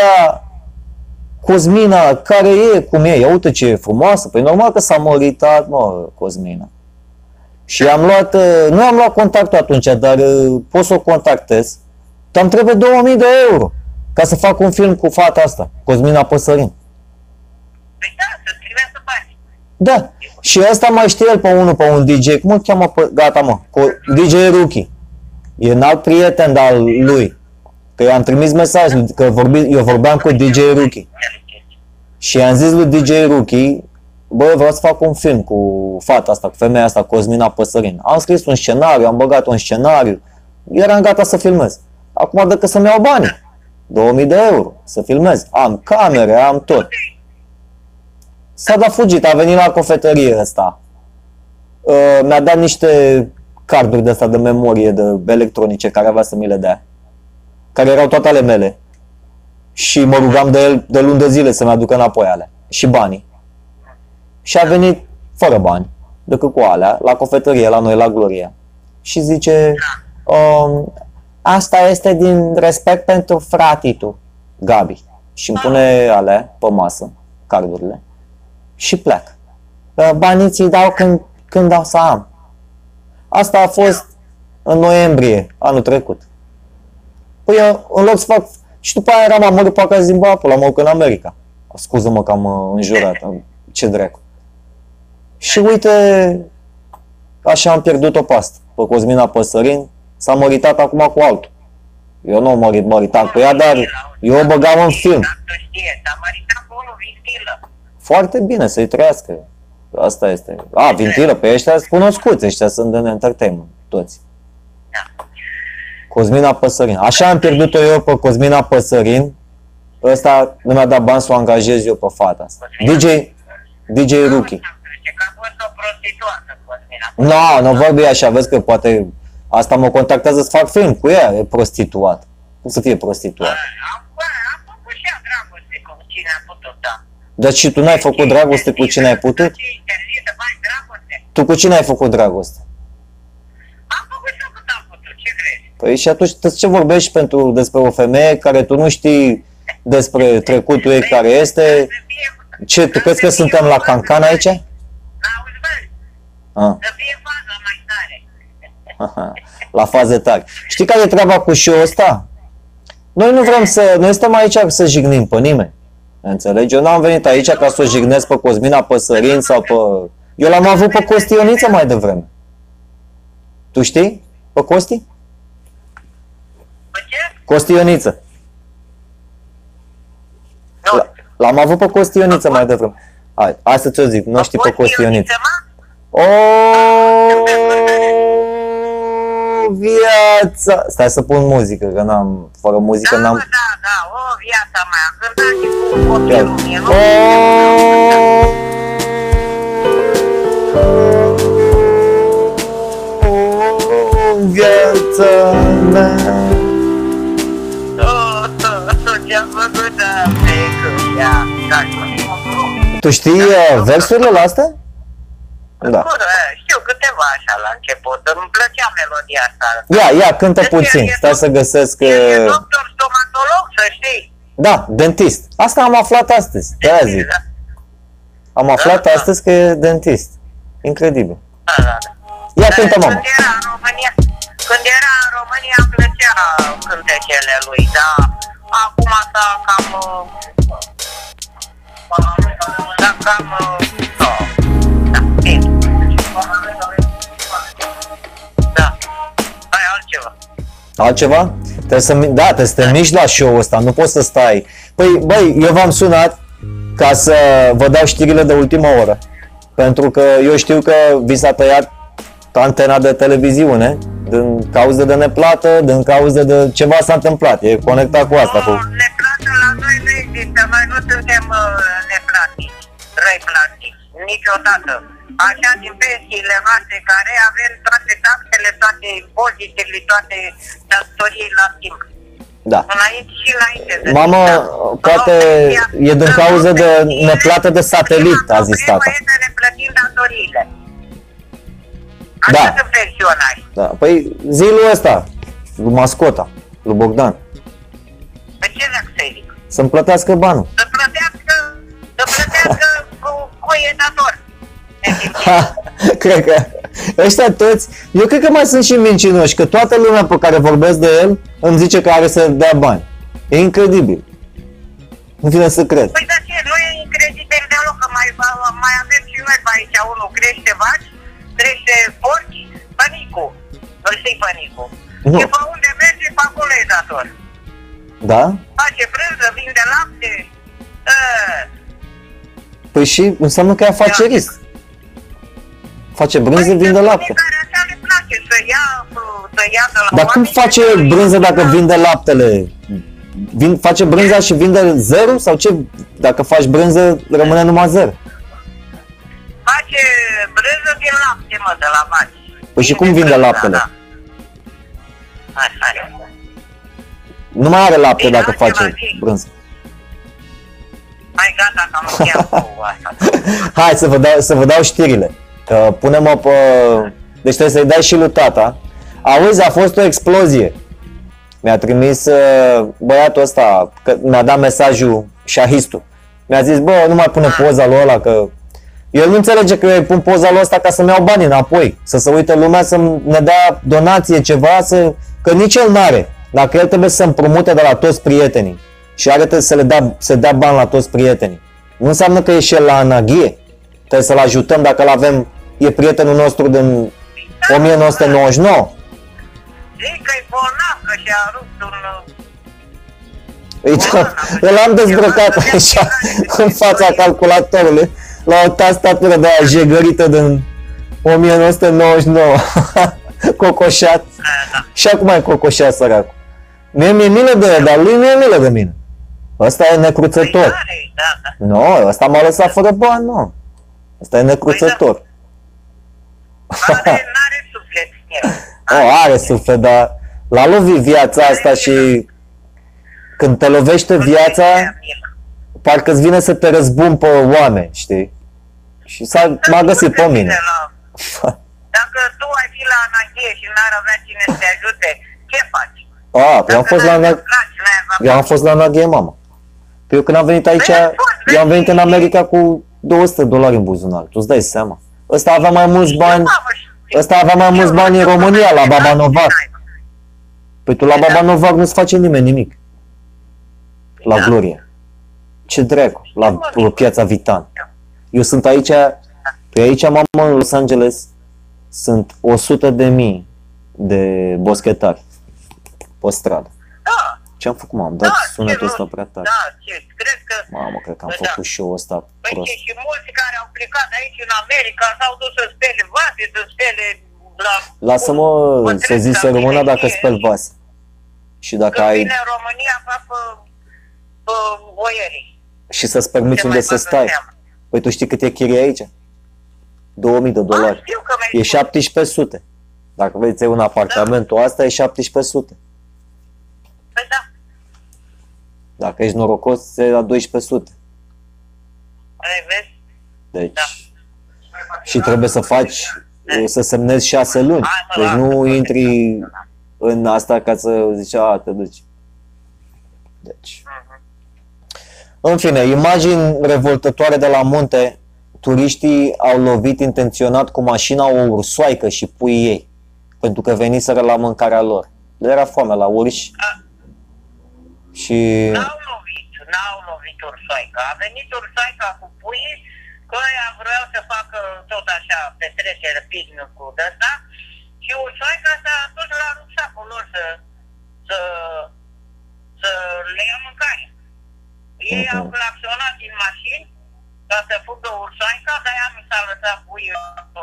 Cosmina care e, cum e, ia uite ce e frumoasă. Păi normal că s-a măritat, mă, Cosmina. Și am luat, uh, nu am luat contactul atunci, dar uh, pot să o contactez. Dar îmi trebuie 2000 de euro ca să fac un film cu fata asta, Cosmina Păsărin. Păi da, să primească bani. Da. Și ăsta mai știe el pe unul, pe un DJ. Cum îl cheamă? Pe... Gata, mă. Cu DJ Rookie. E un alt prieten de-al lui. Că eu am trimis mesaj, că vorbi, eu vorbeam cu DJ Rookie. Și i-am zis lui DJ Rookie, bă, vreau să fac un film cu fata asta, cu femeia asta, Cosmina Păsărin. Am scris un scenariu, am băgat un scenariu, eram gata să filmez. Acum dacă să-mi iau banii, 2000 de euro, să filmez. Am camere, am tot. S-a dat fugit, a venit la cofetărie ăsta. Uh, mi-a dat niște carduri de asta de memorie de electronice care avea să mi le dea. Care erau toate ale mele. Și mă rugam de el de luni de zile să-mi aducă înapoi alea. Și banii. Și a venit fără bani, decât cu alea, la cofetărie, la noi, la Gloria. Și zice, um, asta este din respect pentru fratii tu, Gabi. Și îmi pune alea pe masă, cardurile și plec. Uh, Banii ți dau când, când o să am. Asta a fost în noiembrie anul trecut. Păi eu, în loc să fac... Și după aia eram amărât pe acasă din Bapul, am în America. Scuză-mă că am uh, înjurat. Ce dracu. Și uite, așa am pierdut-o pe asta. Pe Cosmina Păsărin s-a măritat acum cu altul. Eu nu am mărit, măritat cu ea, dar eu o băgam în film. Dar tu știe, s-a măritat cu unul vintilă. Foarte bine, să-i trăiască. Asta este. A, vintilă, pe ăștia sunt cunoscuți, ăștia sunt în entertainment, toți. Cosmina Păsărin. Așa am pierdut-o eu pe Cosmina Păsărin. Ăsta nu mi-a dat bani să o angajez eu pe fata asta. DJ, DJ Rookie. Zice că a fost o prostituată, Cosmina. Nu, nu vorbi așa, vezi că poate asta mă contactează să fac film cu ea, e prostituat. Cum să fie prostituat? Am, bă, am făcut și ea dragoste cu cine a putut, da. Dar și tu n-ai făcut dragoste cu cine ai putut? Ce interzisă, bani, dragoste? Tu cu cine ai făcut dragoste? Am făcut și eu cât am putut, ce crezi? Păi și atunci de ce vorbești pentru, despre o femeie care tu nu știi despre trecutul ei care este? Să fie- Ce, tu crezi că suntem la cancan aici? Auzi, bă, Ah, să fie faza mai tare. la faze tari. Știi care e treaba cu show ăsta? Noi nu vrem să, noi suntem aici să jignim pe nimeni. Înțelegi? Eu n-am venit aici ca să o jignesc pe Cosmina Păsărin sau pe... Eu l-am avut pe Costi Ioniță mai devreme. Tu știi? Pe Costi? Pe ce? Costi Ioniță. Nu. L- L-am avut pe Costi Ioniță mai devreme. Hai, hai să ți-o zic, nu știi pe Costi Ioniță. Mă? O viața! Stai să pun muzică, că n-am, fără muzică Da, n-am... mă, da, da, o viața mea. Cânta și cu copilul meu. nu? O viața mea Tot, tot ce-am făcut a trecut, ia, da, Tu știi uh, versurile la astea? Da. Bun, eh, Știu câteva așa la început, îmi plăcea melodia asta. Ia, ia, cântă Deci, puțin. e Stai doc- să găsesc... E, e uh, doctor stomatolog, să știi. Da, dentist. Asta am aflat astăzi. De aia zic. Da, Am aflat Da, da. astăzi că e dentist. Incredibil. da, da. Ia Eh, cântă, mama. Când era în România, când era în România îmi plăcea cântecele lui, dar acum s-a cam... uh, S-a cam... Altceva? Trebuie să, mi- da, trebuie să te miști la show-ul ăsta, nu poți să stai. Păi, băi, eu v-am sunat ca să vă dau știrile de ultimă oră. Pentru că eu știu că vi s-a tăiat antena de televiziune din cauza de neplată, din cauza de ceva s-a întâmplat. E conectat cu asta. Cu... Nu, neplată la noi nu există, noi nu suntem uh, neplatici, răi platici, niciodată. Așa din pensiile noastre care avem toate taxele, toate impozitele, toate datorii la timp. Da. Înainte și înainte de Mamă, da. poate România- e din în cauza de România- neplată de satelit, a zis Problema tata. e să ne plătim datoriile. Așa Da. sunt pensionari. Da. Păi zilul ăsta, lui mascota, lui Bogdan, Pe ce dacă să zic? să-mi plătească banul. Să plătească, să plătească cu, cu e dator. Ha, cred că ăștia toți, eu cred că mai sunt și mincinoși, că toată lumea pe care vorbesc de el îmi zice că are să dea bani. E incredibil. Nu vine să cred. Păi dar ce, nu e incredibil deloc că mai, mai avem și noi pe aici unul crește vaci, crește porci, pănicul. Îl știi pănicul. Nu. Și pe unde merge, pe acolo e dator. Da? Face brânză, vinde lapte. Ă, Păi și înseamnă că e afacerist. Face brânză, păi, vinde sunt lapte. unii care așa le place să ia, să ia de la Dar cum oameni face și să- brânză dacă vinde laptele? Vin, face brânza și vinde zero? Sau ce? Dacă faci brânză, rămâne numai zero. Face brânză din lapte, mă, de la vaci. Păi și cum vinde brânza, laptele? Da. Așa e. Nu mai are lapte Bine, dacă altceva face zic. brânză. Hai gata că am încheiat cu asta. Hai să vă dau, să vă dau știrile. Că punem-o pe... Deci trebuie să-i dai și lui tata. Auzi, a fost o explozie. Mi-a trimis uh, băiatul ăsta, că mi-a dat mesajul șahistul. Mi-a zis, bă, nu mai pune poza lui ăla, că... El nu înțelege că eu îi pun poza lui ăsta ca să-mi iau banii înapoi. Să se uite lumea să ne dea donație, ceva, să... că nici el n-are. Dacă el trebuie să împrumute de la toți prietenii și are trebuie să le dea, să dea bani la toți prietenii. Nu înseamnă că e și el la anaghie. Trebuie să-l ajutăm dacă îl avem, e prietenul nostru din 1999. Zic că e bolnav, că și-a rupt un... Uite, îl am dezbrăcat așa în fața calculatorului la o tastatură de aia jegărită din 1999. Cocoșat. Da. Și acum e cocoșat săracul. Mie mi-e milă de el, dar lui nu e milă de mine. Ăsta e necruțător. Păi, Da, da. Nu, ăsta m-a lăsat fără bani, nu. Ăsta e necruțător. Are, n-are suflet el. O, are suflet, dar l-a lovit viața asta și când te lovește viața, parcă îți vine să te răzbun pe oameni, știi? Și s-a, m-a găsit pe mine. Dacă tu ai fi la anachie și n-ar avea cine să te ajute, ce faci? A, eu am fost la, Dacă Ana- n-ai n-ai avea eu am fost la Anaghie, mama. Că eu când am venit aici, Păi, ai fost, eu am venit vezi? în America cu 200 dolari în buzunar, tu îți dai seama. Ăsta avea mai mulți bani, Mamă, și- ăsta avea mai mulți bani în România, la Baba Novac. Păi tu la Da. Baba Novac nu-ți face nimeni nimic. La Gloria. Ce dracu? La la piața Vitan. Eu sunt aici, pe aici, mamă, în Los Angeles, sunt 100 de mii de boschetari pe stradă. Da, Ce-am făcut, m-am dat da, sunetul ce ăsta rost? prea tare. Da, ce, cred că... Mamă, cred că am Da. făcut show-ul ăsta Păi prost. și, și mulți care au plecat aici în America s-au dus să spele vase, să spele la... Lasă-mă Bătrâni să zici să sau rămână dacă minerie. speli vas. Și dacă Când ai vine în România, fac pe, pe boierii. și să-ți permiți Ce unde mai să fac în stai. seamă. Păi tu știi cât e chirie aici? 2000 de Ah, dolari. știu că mi-ai E spus. 1700. Dacă vrei să iei un apartament, Da. asta e 1700. Păi da, Dacă ești norocos, e la 1200. ai vezi? Deci, Da. și trebuie să faci, să semnezi 6 luni. Hai, mă, Deci lasă, nu bă, intri în asta ca să zici, a, te duci. Deci. În fine, imagini revoltătoare de la munte. Turiștii au lovit intenționat cu mașina o ursoaică și puii ei, pentru că veniseră la mâncarea lor. Le era foame la urși și... N-au lovit, n-au lovit ursoaica. A venit ursoaica cu puii, că ăia vreau să facă tot așa petrecere, picnic-ul de ăsta, și ursoaica s-a dus la rucsacul lor să, să, să le ia mâncare. Ei Mhm. au claxonat din mașini ca să fugă ursoaica, dar ea nu s-a lăsat puii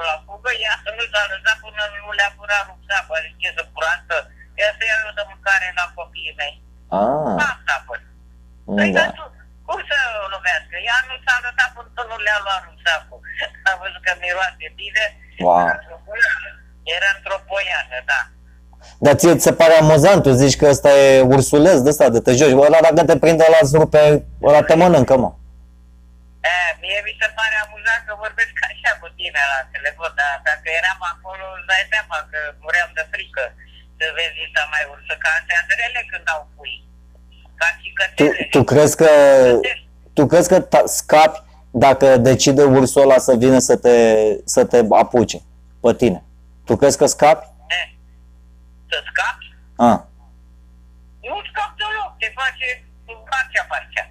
la fugă, ea nu s-a lăsat până nu le-a furat rucsacul, adică ce să curată, ea să ia eu de mâncare la copiii mei. Ah, Asta a fost. Păi, da. dar tu, cum să o lovească? Ea nu s-a arătat până nu le-a luat rucsacul. A văzut că miroase bine. Wow. Era într-o poiană, da. Dar ție ți se pare amuzant, tu zici că ăsta e ursuleț de ăsta, de te joci. Ăla dacă te prinde la rupe, ăla te mănâncă, mă. E, mie mi se pare amuzant că vorbesc așa cu tine la telefon, dar dacă eram acolo, îți dai seama că muream de frică să vezi niște mai ursă, ca astea zrele când au pui. Ca și Tu, cățele. tu crezi că tu crezi că ta- scapi dacă decide ursul ăla să vină să te, să te apuce pe tine? Tu crezi că scapi? E, Să scapi? Ah. Nu scapi deloc, te face parcea parcea.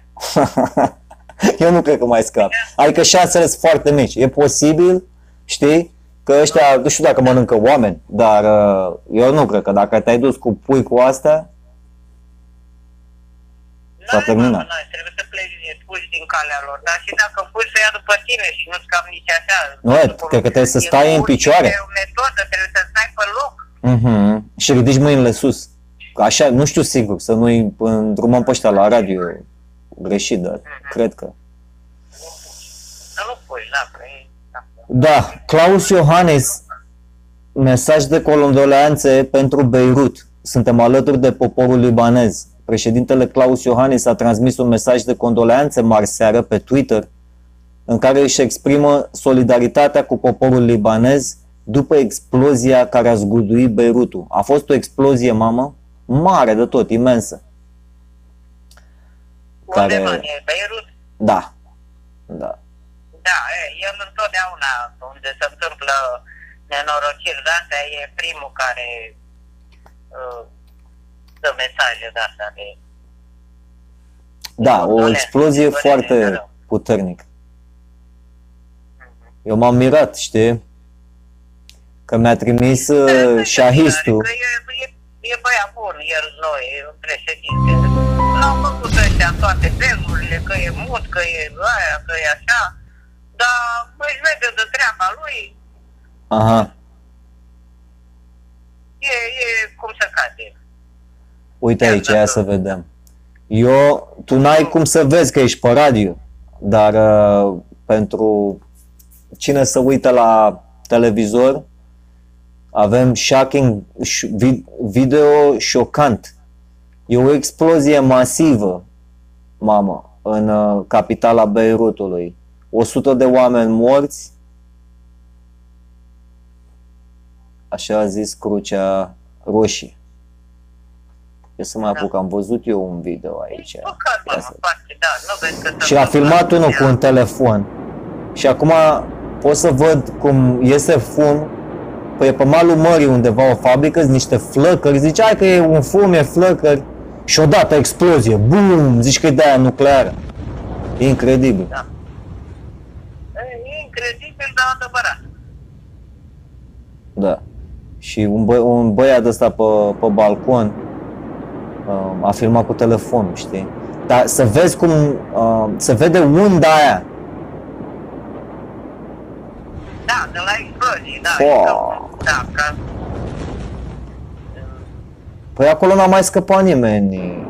Eu nu cred că mai scap. Adică șansele sunt foarte mici. E posibil, știi, că ăștia, nu știu dacă mănâncă oameni, dar uh, eu nu cred că dacă te-ai dus cu pui cu astea, S-a N-ai, terminat. mă, n-ai, trebuie să pleci puși din calea lor. Dar și dacă pui să ia după tine și nu scap nici așa. Nu, e, cred că trebuie să e stai în mult, picioare. E o metodă, trebuie să stai pe loc. uh și ridici mâinile sus. Așa, nu știu sigur, să nu-i îndrumăm pe ăștia la radio greșit, dar cred că. Să nu pui, da, că e... Da. Da, Claus Iohannis, mesaj de condoleanțe pentru Beirut. Suntem alături de poporul libanez. Președintele Claus Iohannis a transmis un mesaj de condoleanțe mari seară pe Twitter în care își exprimă solidaritatea cu poporul libanez după explozia care a zguduit Beirutul. A fost o explozie, mamă, mare de tot, imensă. Care- Unde, mă, e Beirut? Da, da. Da, e, el întotdeauna unde se întâmplă nenorociri de astea, e primul care uh, dă mesaje de astea de... Da, o Condolențe, explozie condolențe, foarte da. puternică. Eu m-am mirat, știi? Că mi-a trimis uh, șahistul. Că e, e, e băiat bun, el noi, e un președinte. L-au făcut ăștia toate bezurile, că e mut, că e aia, că e așa. Dar își vede de treaba lui, Aha. e, e cum să cade. Uite Chiar aici, dacă- ia să vedem. Eu, tu n-ai cum să vezi că ești pe radio, dar uh, pentru cine să uită la televizor, avem shocking, sh- vi- video șocant. E o explozie masivă, mamă, în uh, capitala Beirutului. 100 de oameni morți, așa a zis Crucea Roșie. Eu să mai apuc, am văzut eu un video aici. Păcat, mă, Ia în să- parte, da, nu vezi că se Și a întâmplă filmat unul cu așa. un telefon. Și acum pot să văd cum iese fum Păi e pe malul mării undeva o fabrică, sunt niște flăcări, zice, hai că e un fum, e flăcări. Și odată explozie, bum, zici că e de aia nucleară. E incredibil. E incredibil, dar adevărat. Da. Și un, bă, un băiat ăsta pe, pe balcon uh, a filmat cu telefonul, știi? Dar să vezi cum, uh, să vede unda aia. Da, de la explozii, da. Fo. e ca- Da, ca... Păi acolo n-a mai scăpat nimeni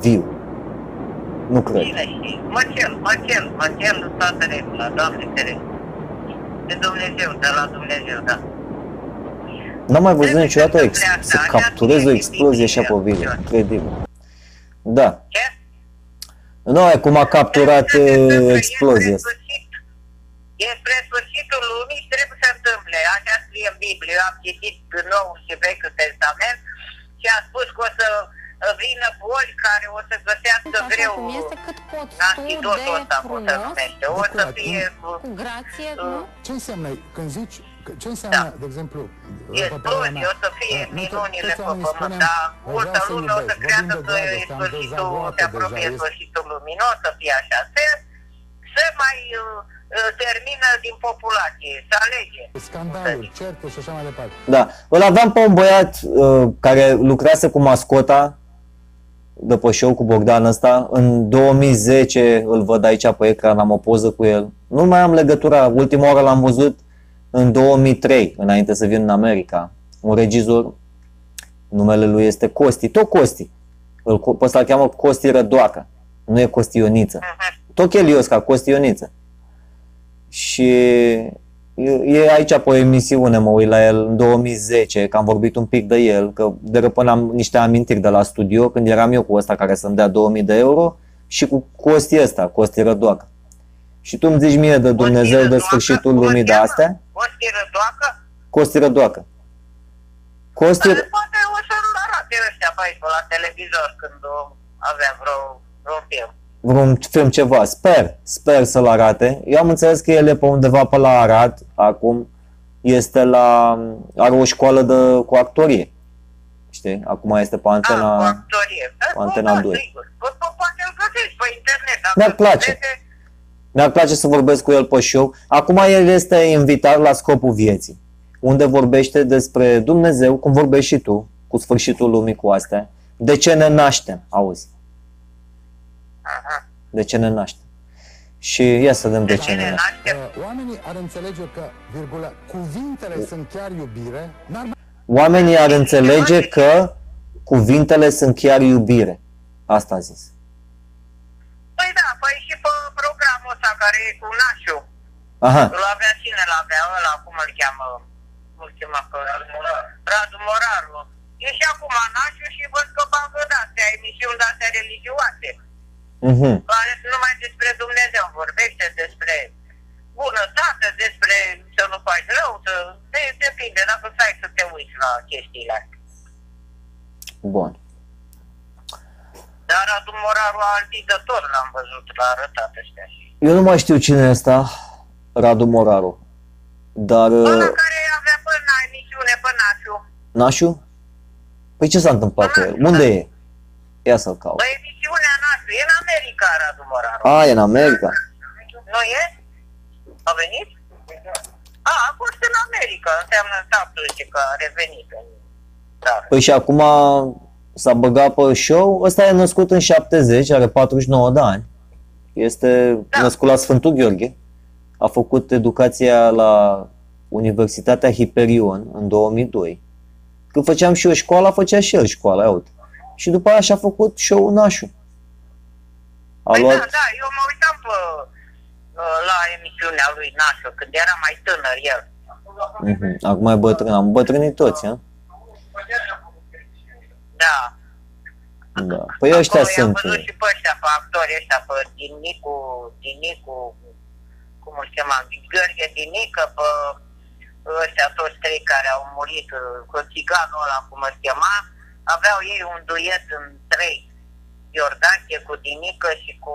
viu. Nu cred. Bine, și măcel, măcel, măcel, toată regula, Doamne ferește. De Dumnezeu, de la Dumnezeu, da. N-am mai văzut Trebuie niciodată să ex- întâmple să asta, așa capturezi o fie explozie așa pe dificil, video. așa. Incredibil. Da. Ce? Nu, e cum a capturat Trebuie să se uh, întâmple, explozia e asta. spre sfârșit. E spre sfârșitul lumii și trebuie să se întâmple. Așa scrie în Biblie. Eu am citit Noul și Vechiul Testament și a spus că o să vină boli care o să găsească Așa greu cum este, cât poți tu antidotul de ăsta, cum se frumos, numește. O să fie... cu grație, nu? Ce înseamnă, când zici, că- ce înseamnă, Da. de exemplu, E după părerea mea, explozie, o să fie uh, noi tot- minunile toți pe oamenii pământ, spunem, dar "Vreau multă să lume o să iubesc." creadă Vorbim că de e dragoste, am sfârșitul, dezavuat se deja, apropie este- sfârșitul lumii. Nu o să fie așa. Se, se mai uh, uh, termină din populație, se alege. Scandaluri, certuri și așa mai departe. Da. Îl aveam pe un băiat uh, care lucrase cu mascota de pe show cu Bogdan ăsta. În 2010 îl văd aici pe ecran, am o poză cu el. Nu mai am legătura. Ultima oară l-am văzut în 2003, înainte să vin în America. Un regizor, numele lui este Costi, tot Costi. Îl, pe ăsta îl cheamă Costi Rădoacă. Nu e Costi Ioniță. Tot Chelios ca Costi Ioniță. Și e, e aici pe o emisiune, mă uit la el în 2010, că am vorbit un pic de el, că derăpânam niște amintiri de la studio când eram eu cu ăsta care să-mi dea 2000 de euro și cu Costi ăsta, Costi Rădoacă. Și tu îmi zici mie de Dumnezeu de sfârșitul lumii de astea? Costi Rădoacă? Costi Rădoacă. Costi, Poate o să-l arate ăștia pe aici, pe la televizor, când o avea vreo, vreo film. Vreun film ceva, sper, sper să-l arate. Eu am înțeles că el e pe undeva pe la Arad, acum este la, are o școală de, cu actorie. Știi? Acum este pe Ah, cu antena, actorie. Da, cu Antena da, 2. sigur. Po- po- Poate îl găsești pe internet. dacă Mi-ar îl place. vede, mi-ar place să vorbesc cu el pe show. Acum el este invitat la Scopul Vieții, unde vorbește despre Dumnezeu, cum vorbești și tu, cu sfârșitul lumii cu astea. De ce ne naștem, auzi? Aha. De ce ne naștem? Și ia să vedem de ce ne Cine naștem. naște? Uh, Oamenii ar înțelege că, virgulă, cuvintele sunt chiar iubire, n-ar mai Oamenii ar înțelege că cuvintele sunt chiar iubire. Asta a zis. Păi da, păi și pe programul ăsta care e cu Nașu. Aha, Îl avea cine îl avea ăla, cum îl cheamă? Nu-l chema pe Radu Moraru. E și acum Nașu și văd că bagă de-astea, emisiuni de-astea religioase. Mhm. Care numai despre Dumnezeu vorbește, despre bunătate, despre să nu faci rău, să... De, depinde, dacă stai să te uiți la chestiile astea. Bun. Dar Radu Moraru a altit de tot, l-am văzut, l-a arătat ăștia. Eu nu mai știu cine e ăsta, Radu Moraru. Dar... Ăla uh, care avea până emisiune, până Nașu. Nașu? Păi ce s-a întâmplat cu el? Unde e? Ia să-l caut. Bă, emisiunea noastră e în America, Radu Moraru. A, e în America. Nu e? A venit? A, a fost în America, înseamnă faptul că a revenit în țară. Păi și acum s-a băgat pe show. Ăsta e născut în 70, are 49 de ani. Este Da. născut la Sfântul Gheorghe. A făcut educația la Universitatea Hiperion în 2002. Când făceam și eu școala, făcea și el școala, ia uite. Și după aia și-a făcut show Nașu. A Păi luat... da, da, eu mă uitam pe, uh, la emisiunea lui Nașu, când era mai tânăr el. Mhm. Acum e bătrân, am bătrânit toți, a? Da. Da. Păi ăștia Acolo i-am sunt. văzut și pe ăștia, pe actori ăștia, pe Dinicu, Dinicu, cum îl chema, Gheorghe Dinică, pe ăștia toți trei care au murit, cu țiganul ăla, cum îl chema, aveau ei un duet în trei, Iordache cu Dinică și cu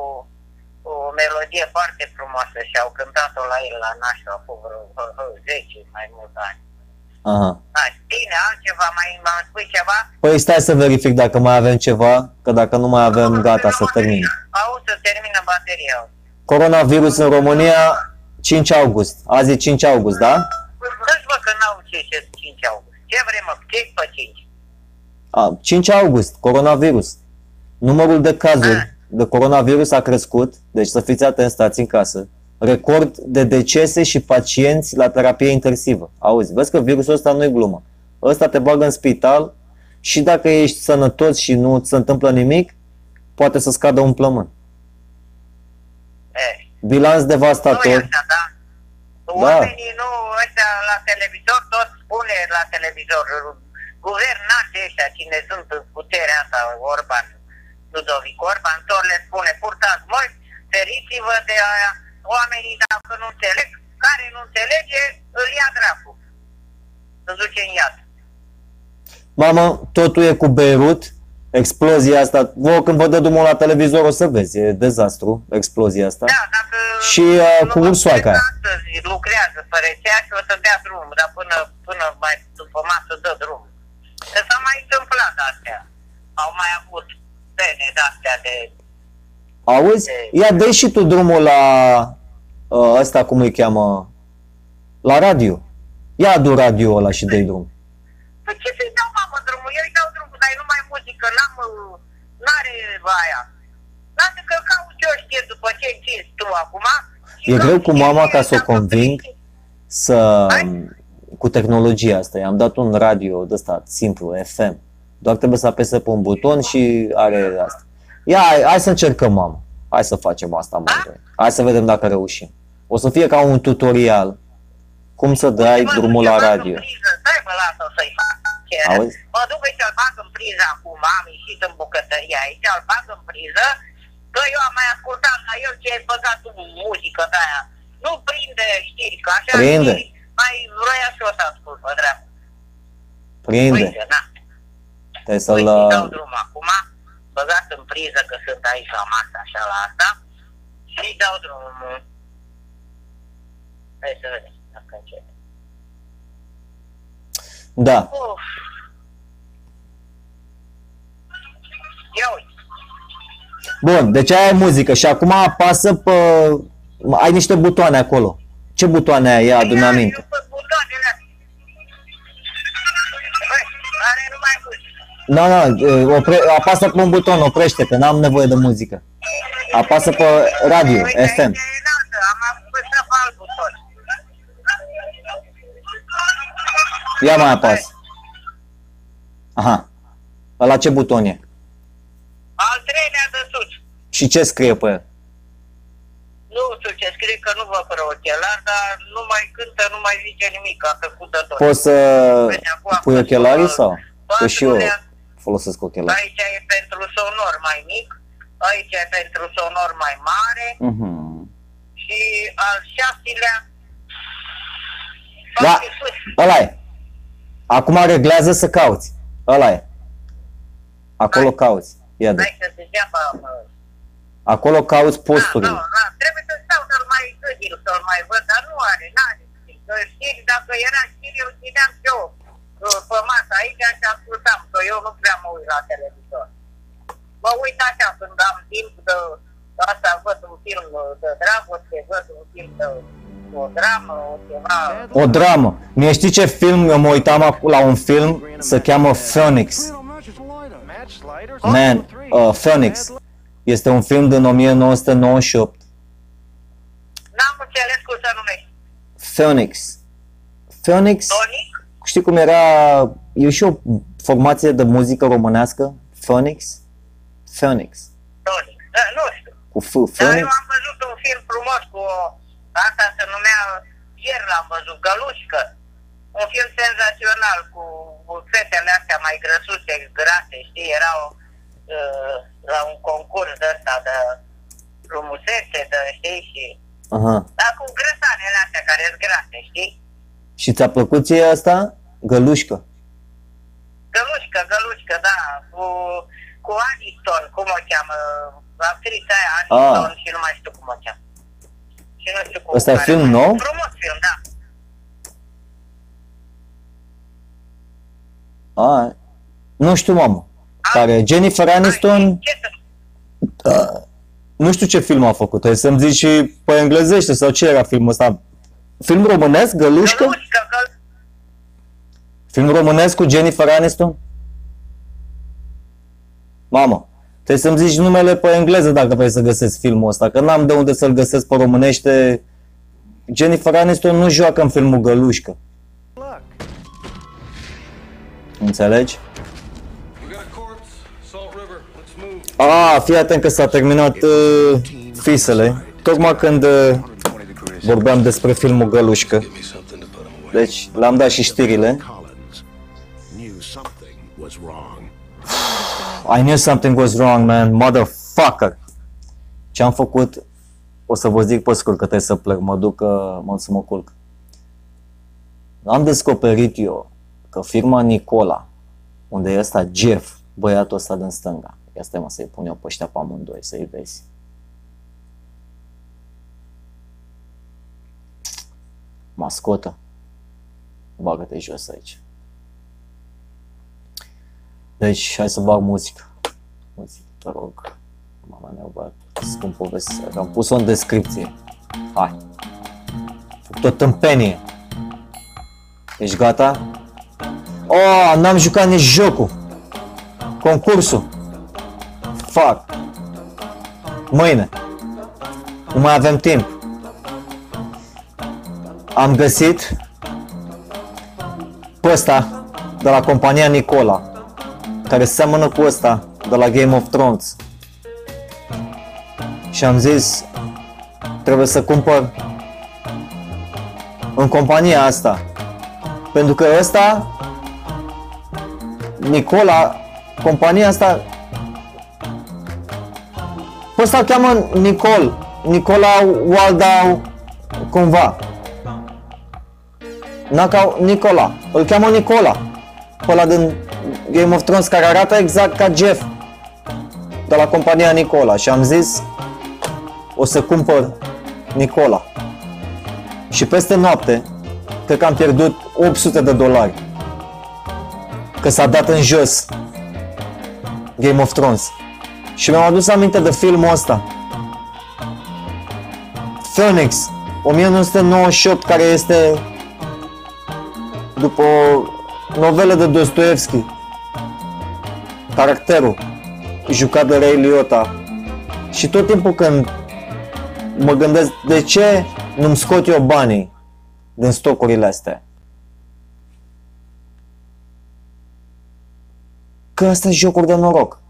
o melodie foarte frumoasă și au cântat-o la el la nașul acum vreo vreo 10 mai mulți ani. Aha. Da, bine, bine, altceva, mai mai spui ceva? Păi stai să verific dacă mai avem ceva, că dacă nu mai avem, gata, să termin. Auzi, să termină bateria. Coronavirus în România, 5 august. Azi e 5 august, da? Să-ți vă că n-au ce ce 5 august. Ce vrem, mă? Ce pe 5? A, 5 august, coronavirus. Numărul de cazuri de coronavirus a crescut, deci să fiți atenți, stați în casă. Record de decese și pacienți la terapie intensivă. Auzi, vezi că virusul ăsta nu e glumă. Ăsta te bagă în spital și dacă ești sănătos și nu ți se întâmplă nimic, poate să scadă un plămân. Eh. Bilanț Nu e devastator. așa, da? Oamenii nu, ăștia la televizor, tot spune la televizor, guvernații ăștia, cine sunt în puterea asta, Orban, Ludovic Orban, tot le spune, purtați morți, feriți-vă de aia, oamenii dacă nu înțeleg, care nu înțelege, îl ia dracu. Să duce în iad. Mamă, totul e cu Beirut, explozia asta. Vă, când vă dă drumul la televizor, o să vezi, e dezastru, explozia asta. Da, dacă Și, uh, nu cu mă ursoaica aia. Astăzi lucrează fără cea și o să dea drum, dar până, până mai după masă dă drum. Că s-a mai întâmplat astea. Au mai avut pene de-astea de... Auzi? Ia dă și tu drumul la uh, ăsta, cum îi cheamă, la radio. Ia adu radio ăla și dă drum. Păi ce să-i dau, mamă, drumul? Eu îi dau drumul, dar e numai muzică, n-am... uh, N-are aia. Lasă că caut eu știe după ce încinzi tu acum. și E caut greu cu ce mama știe ca să o dacă conving vrei. să cu tehnologia asta. I-am dat un radio de ăsta simplu, FM. Doar trebuie să apese pe un buton și are asta. Ia, hai, hai să încercăm, mamă. Hai să facem asta, mă. doi. Hai să vedem dacă reușim. O să fie ca un tutorial cum să dai Mă duc drumul la să-l bag în radio. priză. Stai, mă, lasă să-i fac cerere. Auzi? Mă duc și îl bag în priză acum, am ieșit în bucătărie aici, îl bag în priză, că eu am mai ascultat la el ce ai băgat tu muzică de aia. Nu prinde știri, că așa Prinde. știri mai vroia și o să ascult, bă, dreapta. Prinde. Uite, na. Trebuie să-l... Păi, îi dau uh, drum acum, băgat în priză că sunt aici la masă, așa la asta, și îi dau drumul. Hai să vedem dacă începe. Da. Uf. Ia uite. Bun, deci aia e muzică și acum apasă pe... Ai niște butoane acolo. Ce butoane ai? Ia, adu-mi aminte. Eu pe butoanele muzică. Nu, nu, opre, apasă pe un buton, oprește, că n-am nevoie de muzică. Apasă pe radio, Uite, FM. aici e înaltă, am apăsat pe alt buton. Ia mai apasă. Aha. La ce buton e? Al treilea de sus. Și ce scrie pe el? Nu știu ce scrie că nu vă fără ochelar, dar nu mai cântă, nu mai zice nimic, a făcut de tot. Poți să Vezi, acum pui apăs ochelarii pe sau? Că și eu patrulea. Folosesc ochelari. Aici e pentru sonor mai mic, aici e pentru sonor mai mare Mhm. și al șaselea Da, face sus. ăla e. Acum reglează să cauți. Ăla e. Acolo cauți. Ia de. Hai să se deapă, mă. Acolo cauți Da, posturile. da, da, trebuie să stau să-l mai gândil, să-l mai văd, dar nu are, n-are. Că știri, dacă era știri, eu țineam și eu uh, pe masă aici și ascultam, că eu nu prea mă uit la televizor. Mă uit așa când am timp de asta, văd un film de dragoste, văd un film de o dramă, o ceva. O dramă. Mie știi ce film? Eu mă uitam ac- la un film, se cheamă Phoenix. Man, uh, Phoenix. Este un film din 1998. N-am înțeles cum se numește. Phoenix. Phoenix, Tonic? Știi cum era, e și o formație de muzică românească? Phoenix? Phoenix. Tonic. Da, nu știu. Cu F, Dar Phoenix? eu am văzut un film frumos cu o... Asta se numea... Ieri l-am văzut, Gălușcă. Un film senzațional cu, cu fetele astea mai grăsuse, grase, știi? Erau uh, la un concurs de ăsta de frumusețe, de, știi? Și, Aha. dar cu grăsanele astea care sunt grase, știi? Și ți-a plăcut ție asta? Gălușcă. Gălușcă, Gălușcă, da, cu, cu Aniston, cum o cheamă, actrița aia Aniston Ah. și nu mai știu cum o cheamă. Și nu știu cum. Ăsta e care- film nou? Frumos film, da. A, nu știu, mamă. Care Jennifer Aniston, Ce să... nu știu ce film a făcut. Trebuie să-mi zici și pe englezește sau ce era filmul ăsta. Film românesc, Gălușcă? Gălușcă, că... Film românesc cu Jennifer Aniston? Mamă, trebuie să-mi zici numele pe engleză dacă vrei să găsesc filmul ăsta, că n-am de unde să-l găsesc pe românește. Jennifer Aniston nu joacă în filmul Gălușcă. Înțelegi? We got a corpse, Salt River. Let's move. A, fii atent că s-a terminat uh, fisele. Tocmai când uh, vorbeam despre filmul Gălușcă. Give me something to put 'em away. Deci, le-am dat și știrile. I knew something was wrong, man. Motherfucker. Ce am făcut? O să vă zic pe scurt că trebuie să plec. Mă duc, uh, mă să mă culc. Am descoperit eu că firma Nicola, unde e ăsta Jeff, băiatul ăsta din stânga, ia stai mă să-i pun eu pe ăștia pe amândoi, să-i vezi. Mascotă. Bagă-te jos aici. Deci, hai să bag muzică. Muzică, te rog. Mama mea, bă, scump poveste. Am pus-o în descripție. Hai. Făc tot tâmpenie. Ești gata? Oh, n-am jucat nici jocul. Concursul. Fuck. Mâine. Nu mai avem timp. Am găsit pe ăsta de la compania Nicola care seamănă cu ăsta de la Game of Thrones. Și am zis, trebuie să cumpăr în compania asta. Pentru că ăsta, Nicola, compania asta, pe ăsta îl cheamă Nicol, Nicola Waldau, cumva. Naca, Nicola, îl cheamă Nicola, pe ăla din Game of Thrones care arată exact ca Jeff de la compania Nicola și am zis o să cumpăr Nicola. Și peste noapte, cred că am pierdut 800 de dolari. Că s-a dat în jos Game of Thrones. Și mi-am adus aminte de filmul ăsta. Phoenix, 1998, care este după o novelă de Dostoevski. Caracterul jucat de Ray Liotta. Și tot timpul când mă gândesc de ce nu-mi scot eu banii din stocurile astea. Că asta e jocuri de noroc.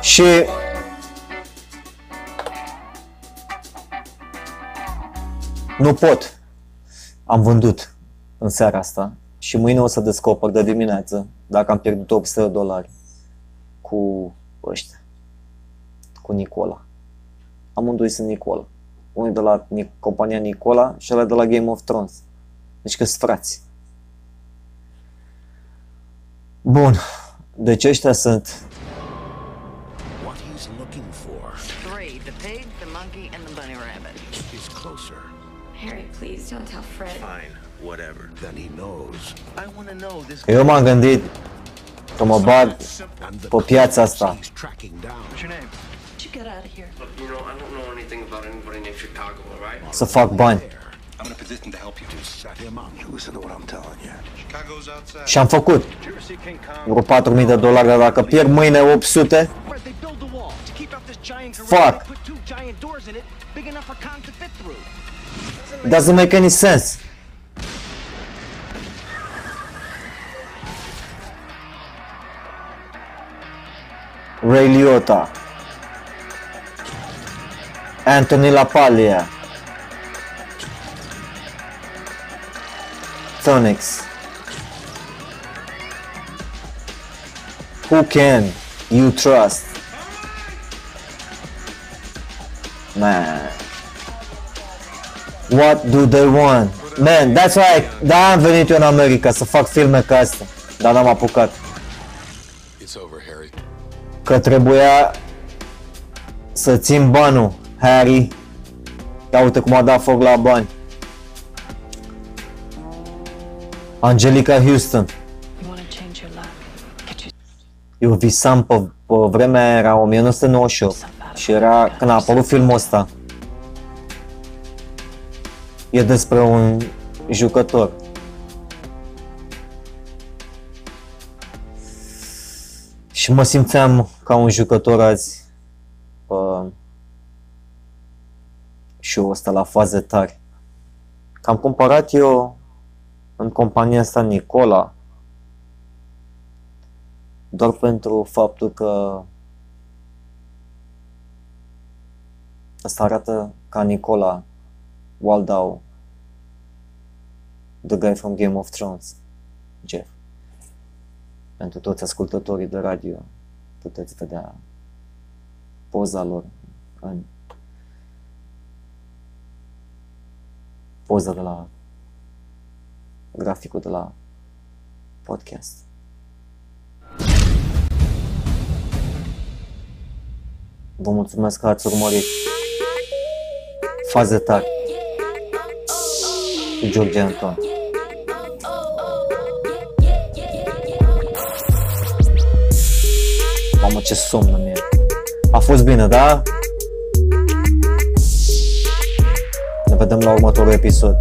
Și nu pot. Am vândut în seara asta și mâine o să descoper de dimineață dacă am pierdut 800 de dolari cu ăștia, cu Nicola. Amândoi sunt Nicola. Unul de la Nic- compania Nicola și ăla de la Game of Thrones. Deci că sunt frați. Bun. Deci ăștia sunt What he's looking for Three, the pig, the monkey, and the bunny rabbit. is closer Harry, please don't tell Fred. Fine, whatever. than he knows. I want to know this. Eu m-am gândit că mă bag And the pe piața clues asta. he's tracking down What's your name? Would you get out of here? Look, you know, I don't know anything about anybody named Chicago, all right? să fac bani. I'm in a position to help you. to set him up. You listen to what I'm telling you. Chicago's outside. Și am făcut Did you ever see King Kong? vreo 4000 de dolari, dar dacă pierd mâine 800, Fred, they build the wall to keep out this giant gorilla. Fuck. Doesn't make any sense. Ray Liotta. Anthony LaPaglia Phoenix Who can you trust? Man What do they want? Man, that's why da am venit eu în America să fac filme ca astea, dar n-am apucat. It's over, Harry. Că trebuia să țin banul, Harry. Ia uite cum a dat foc la bani. Angelica Houston. You want to change your life? Eu visam pe, pe vremea era 1998 și era când a apărut filmul ăsta. E despre un jucător. Și mă simțeam ca un jucător azi pe show ăsta la faze tari. Că am cumpărat eu în compania asta Nicola doar pentru faptul că asta arată ca Nicola Waldau, the guy from Game of Thrones, Jeff. Pentru toți ascultătorii de radio puteți vedea poza lor în poza de la graficul de la podcast. Vă mulțumesc că ați urmărit faze tari cu George Anton. Ce somn mie. A fost bine, da? Ne vedem la următorul episod.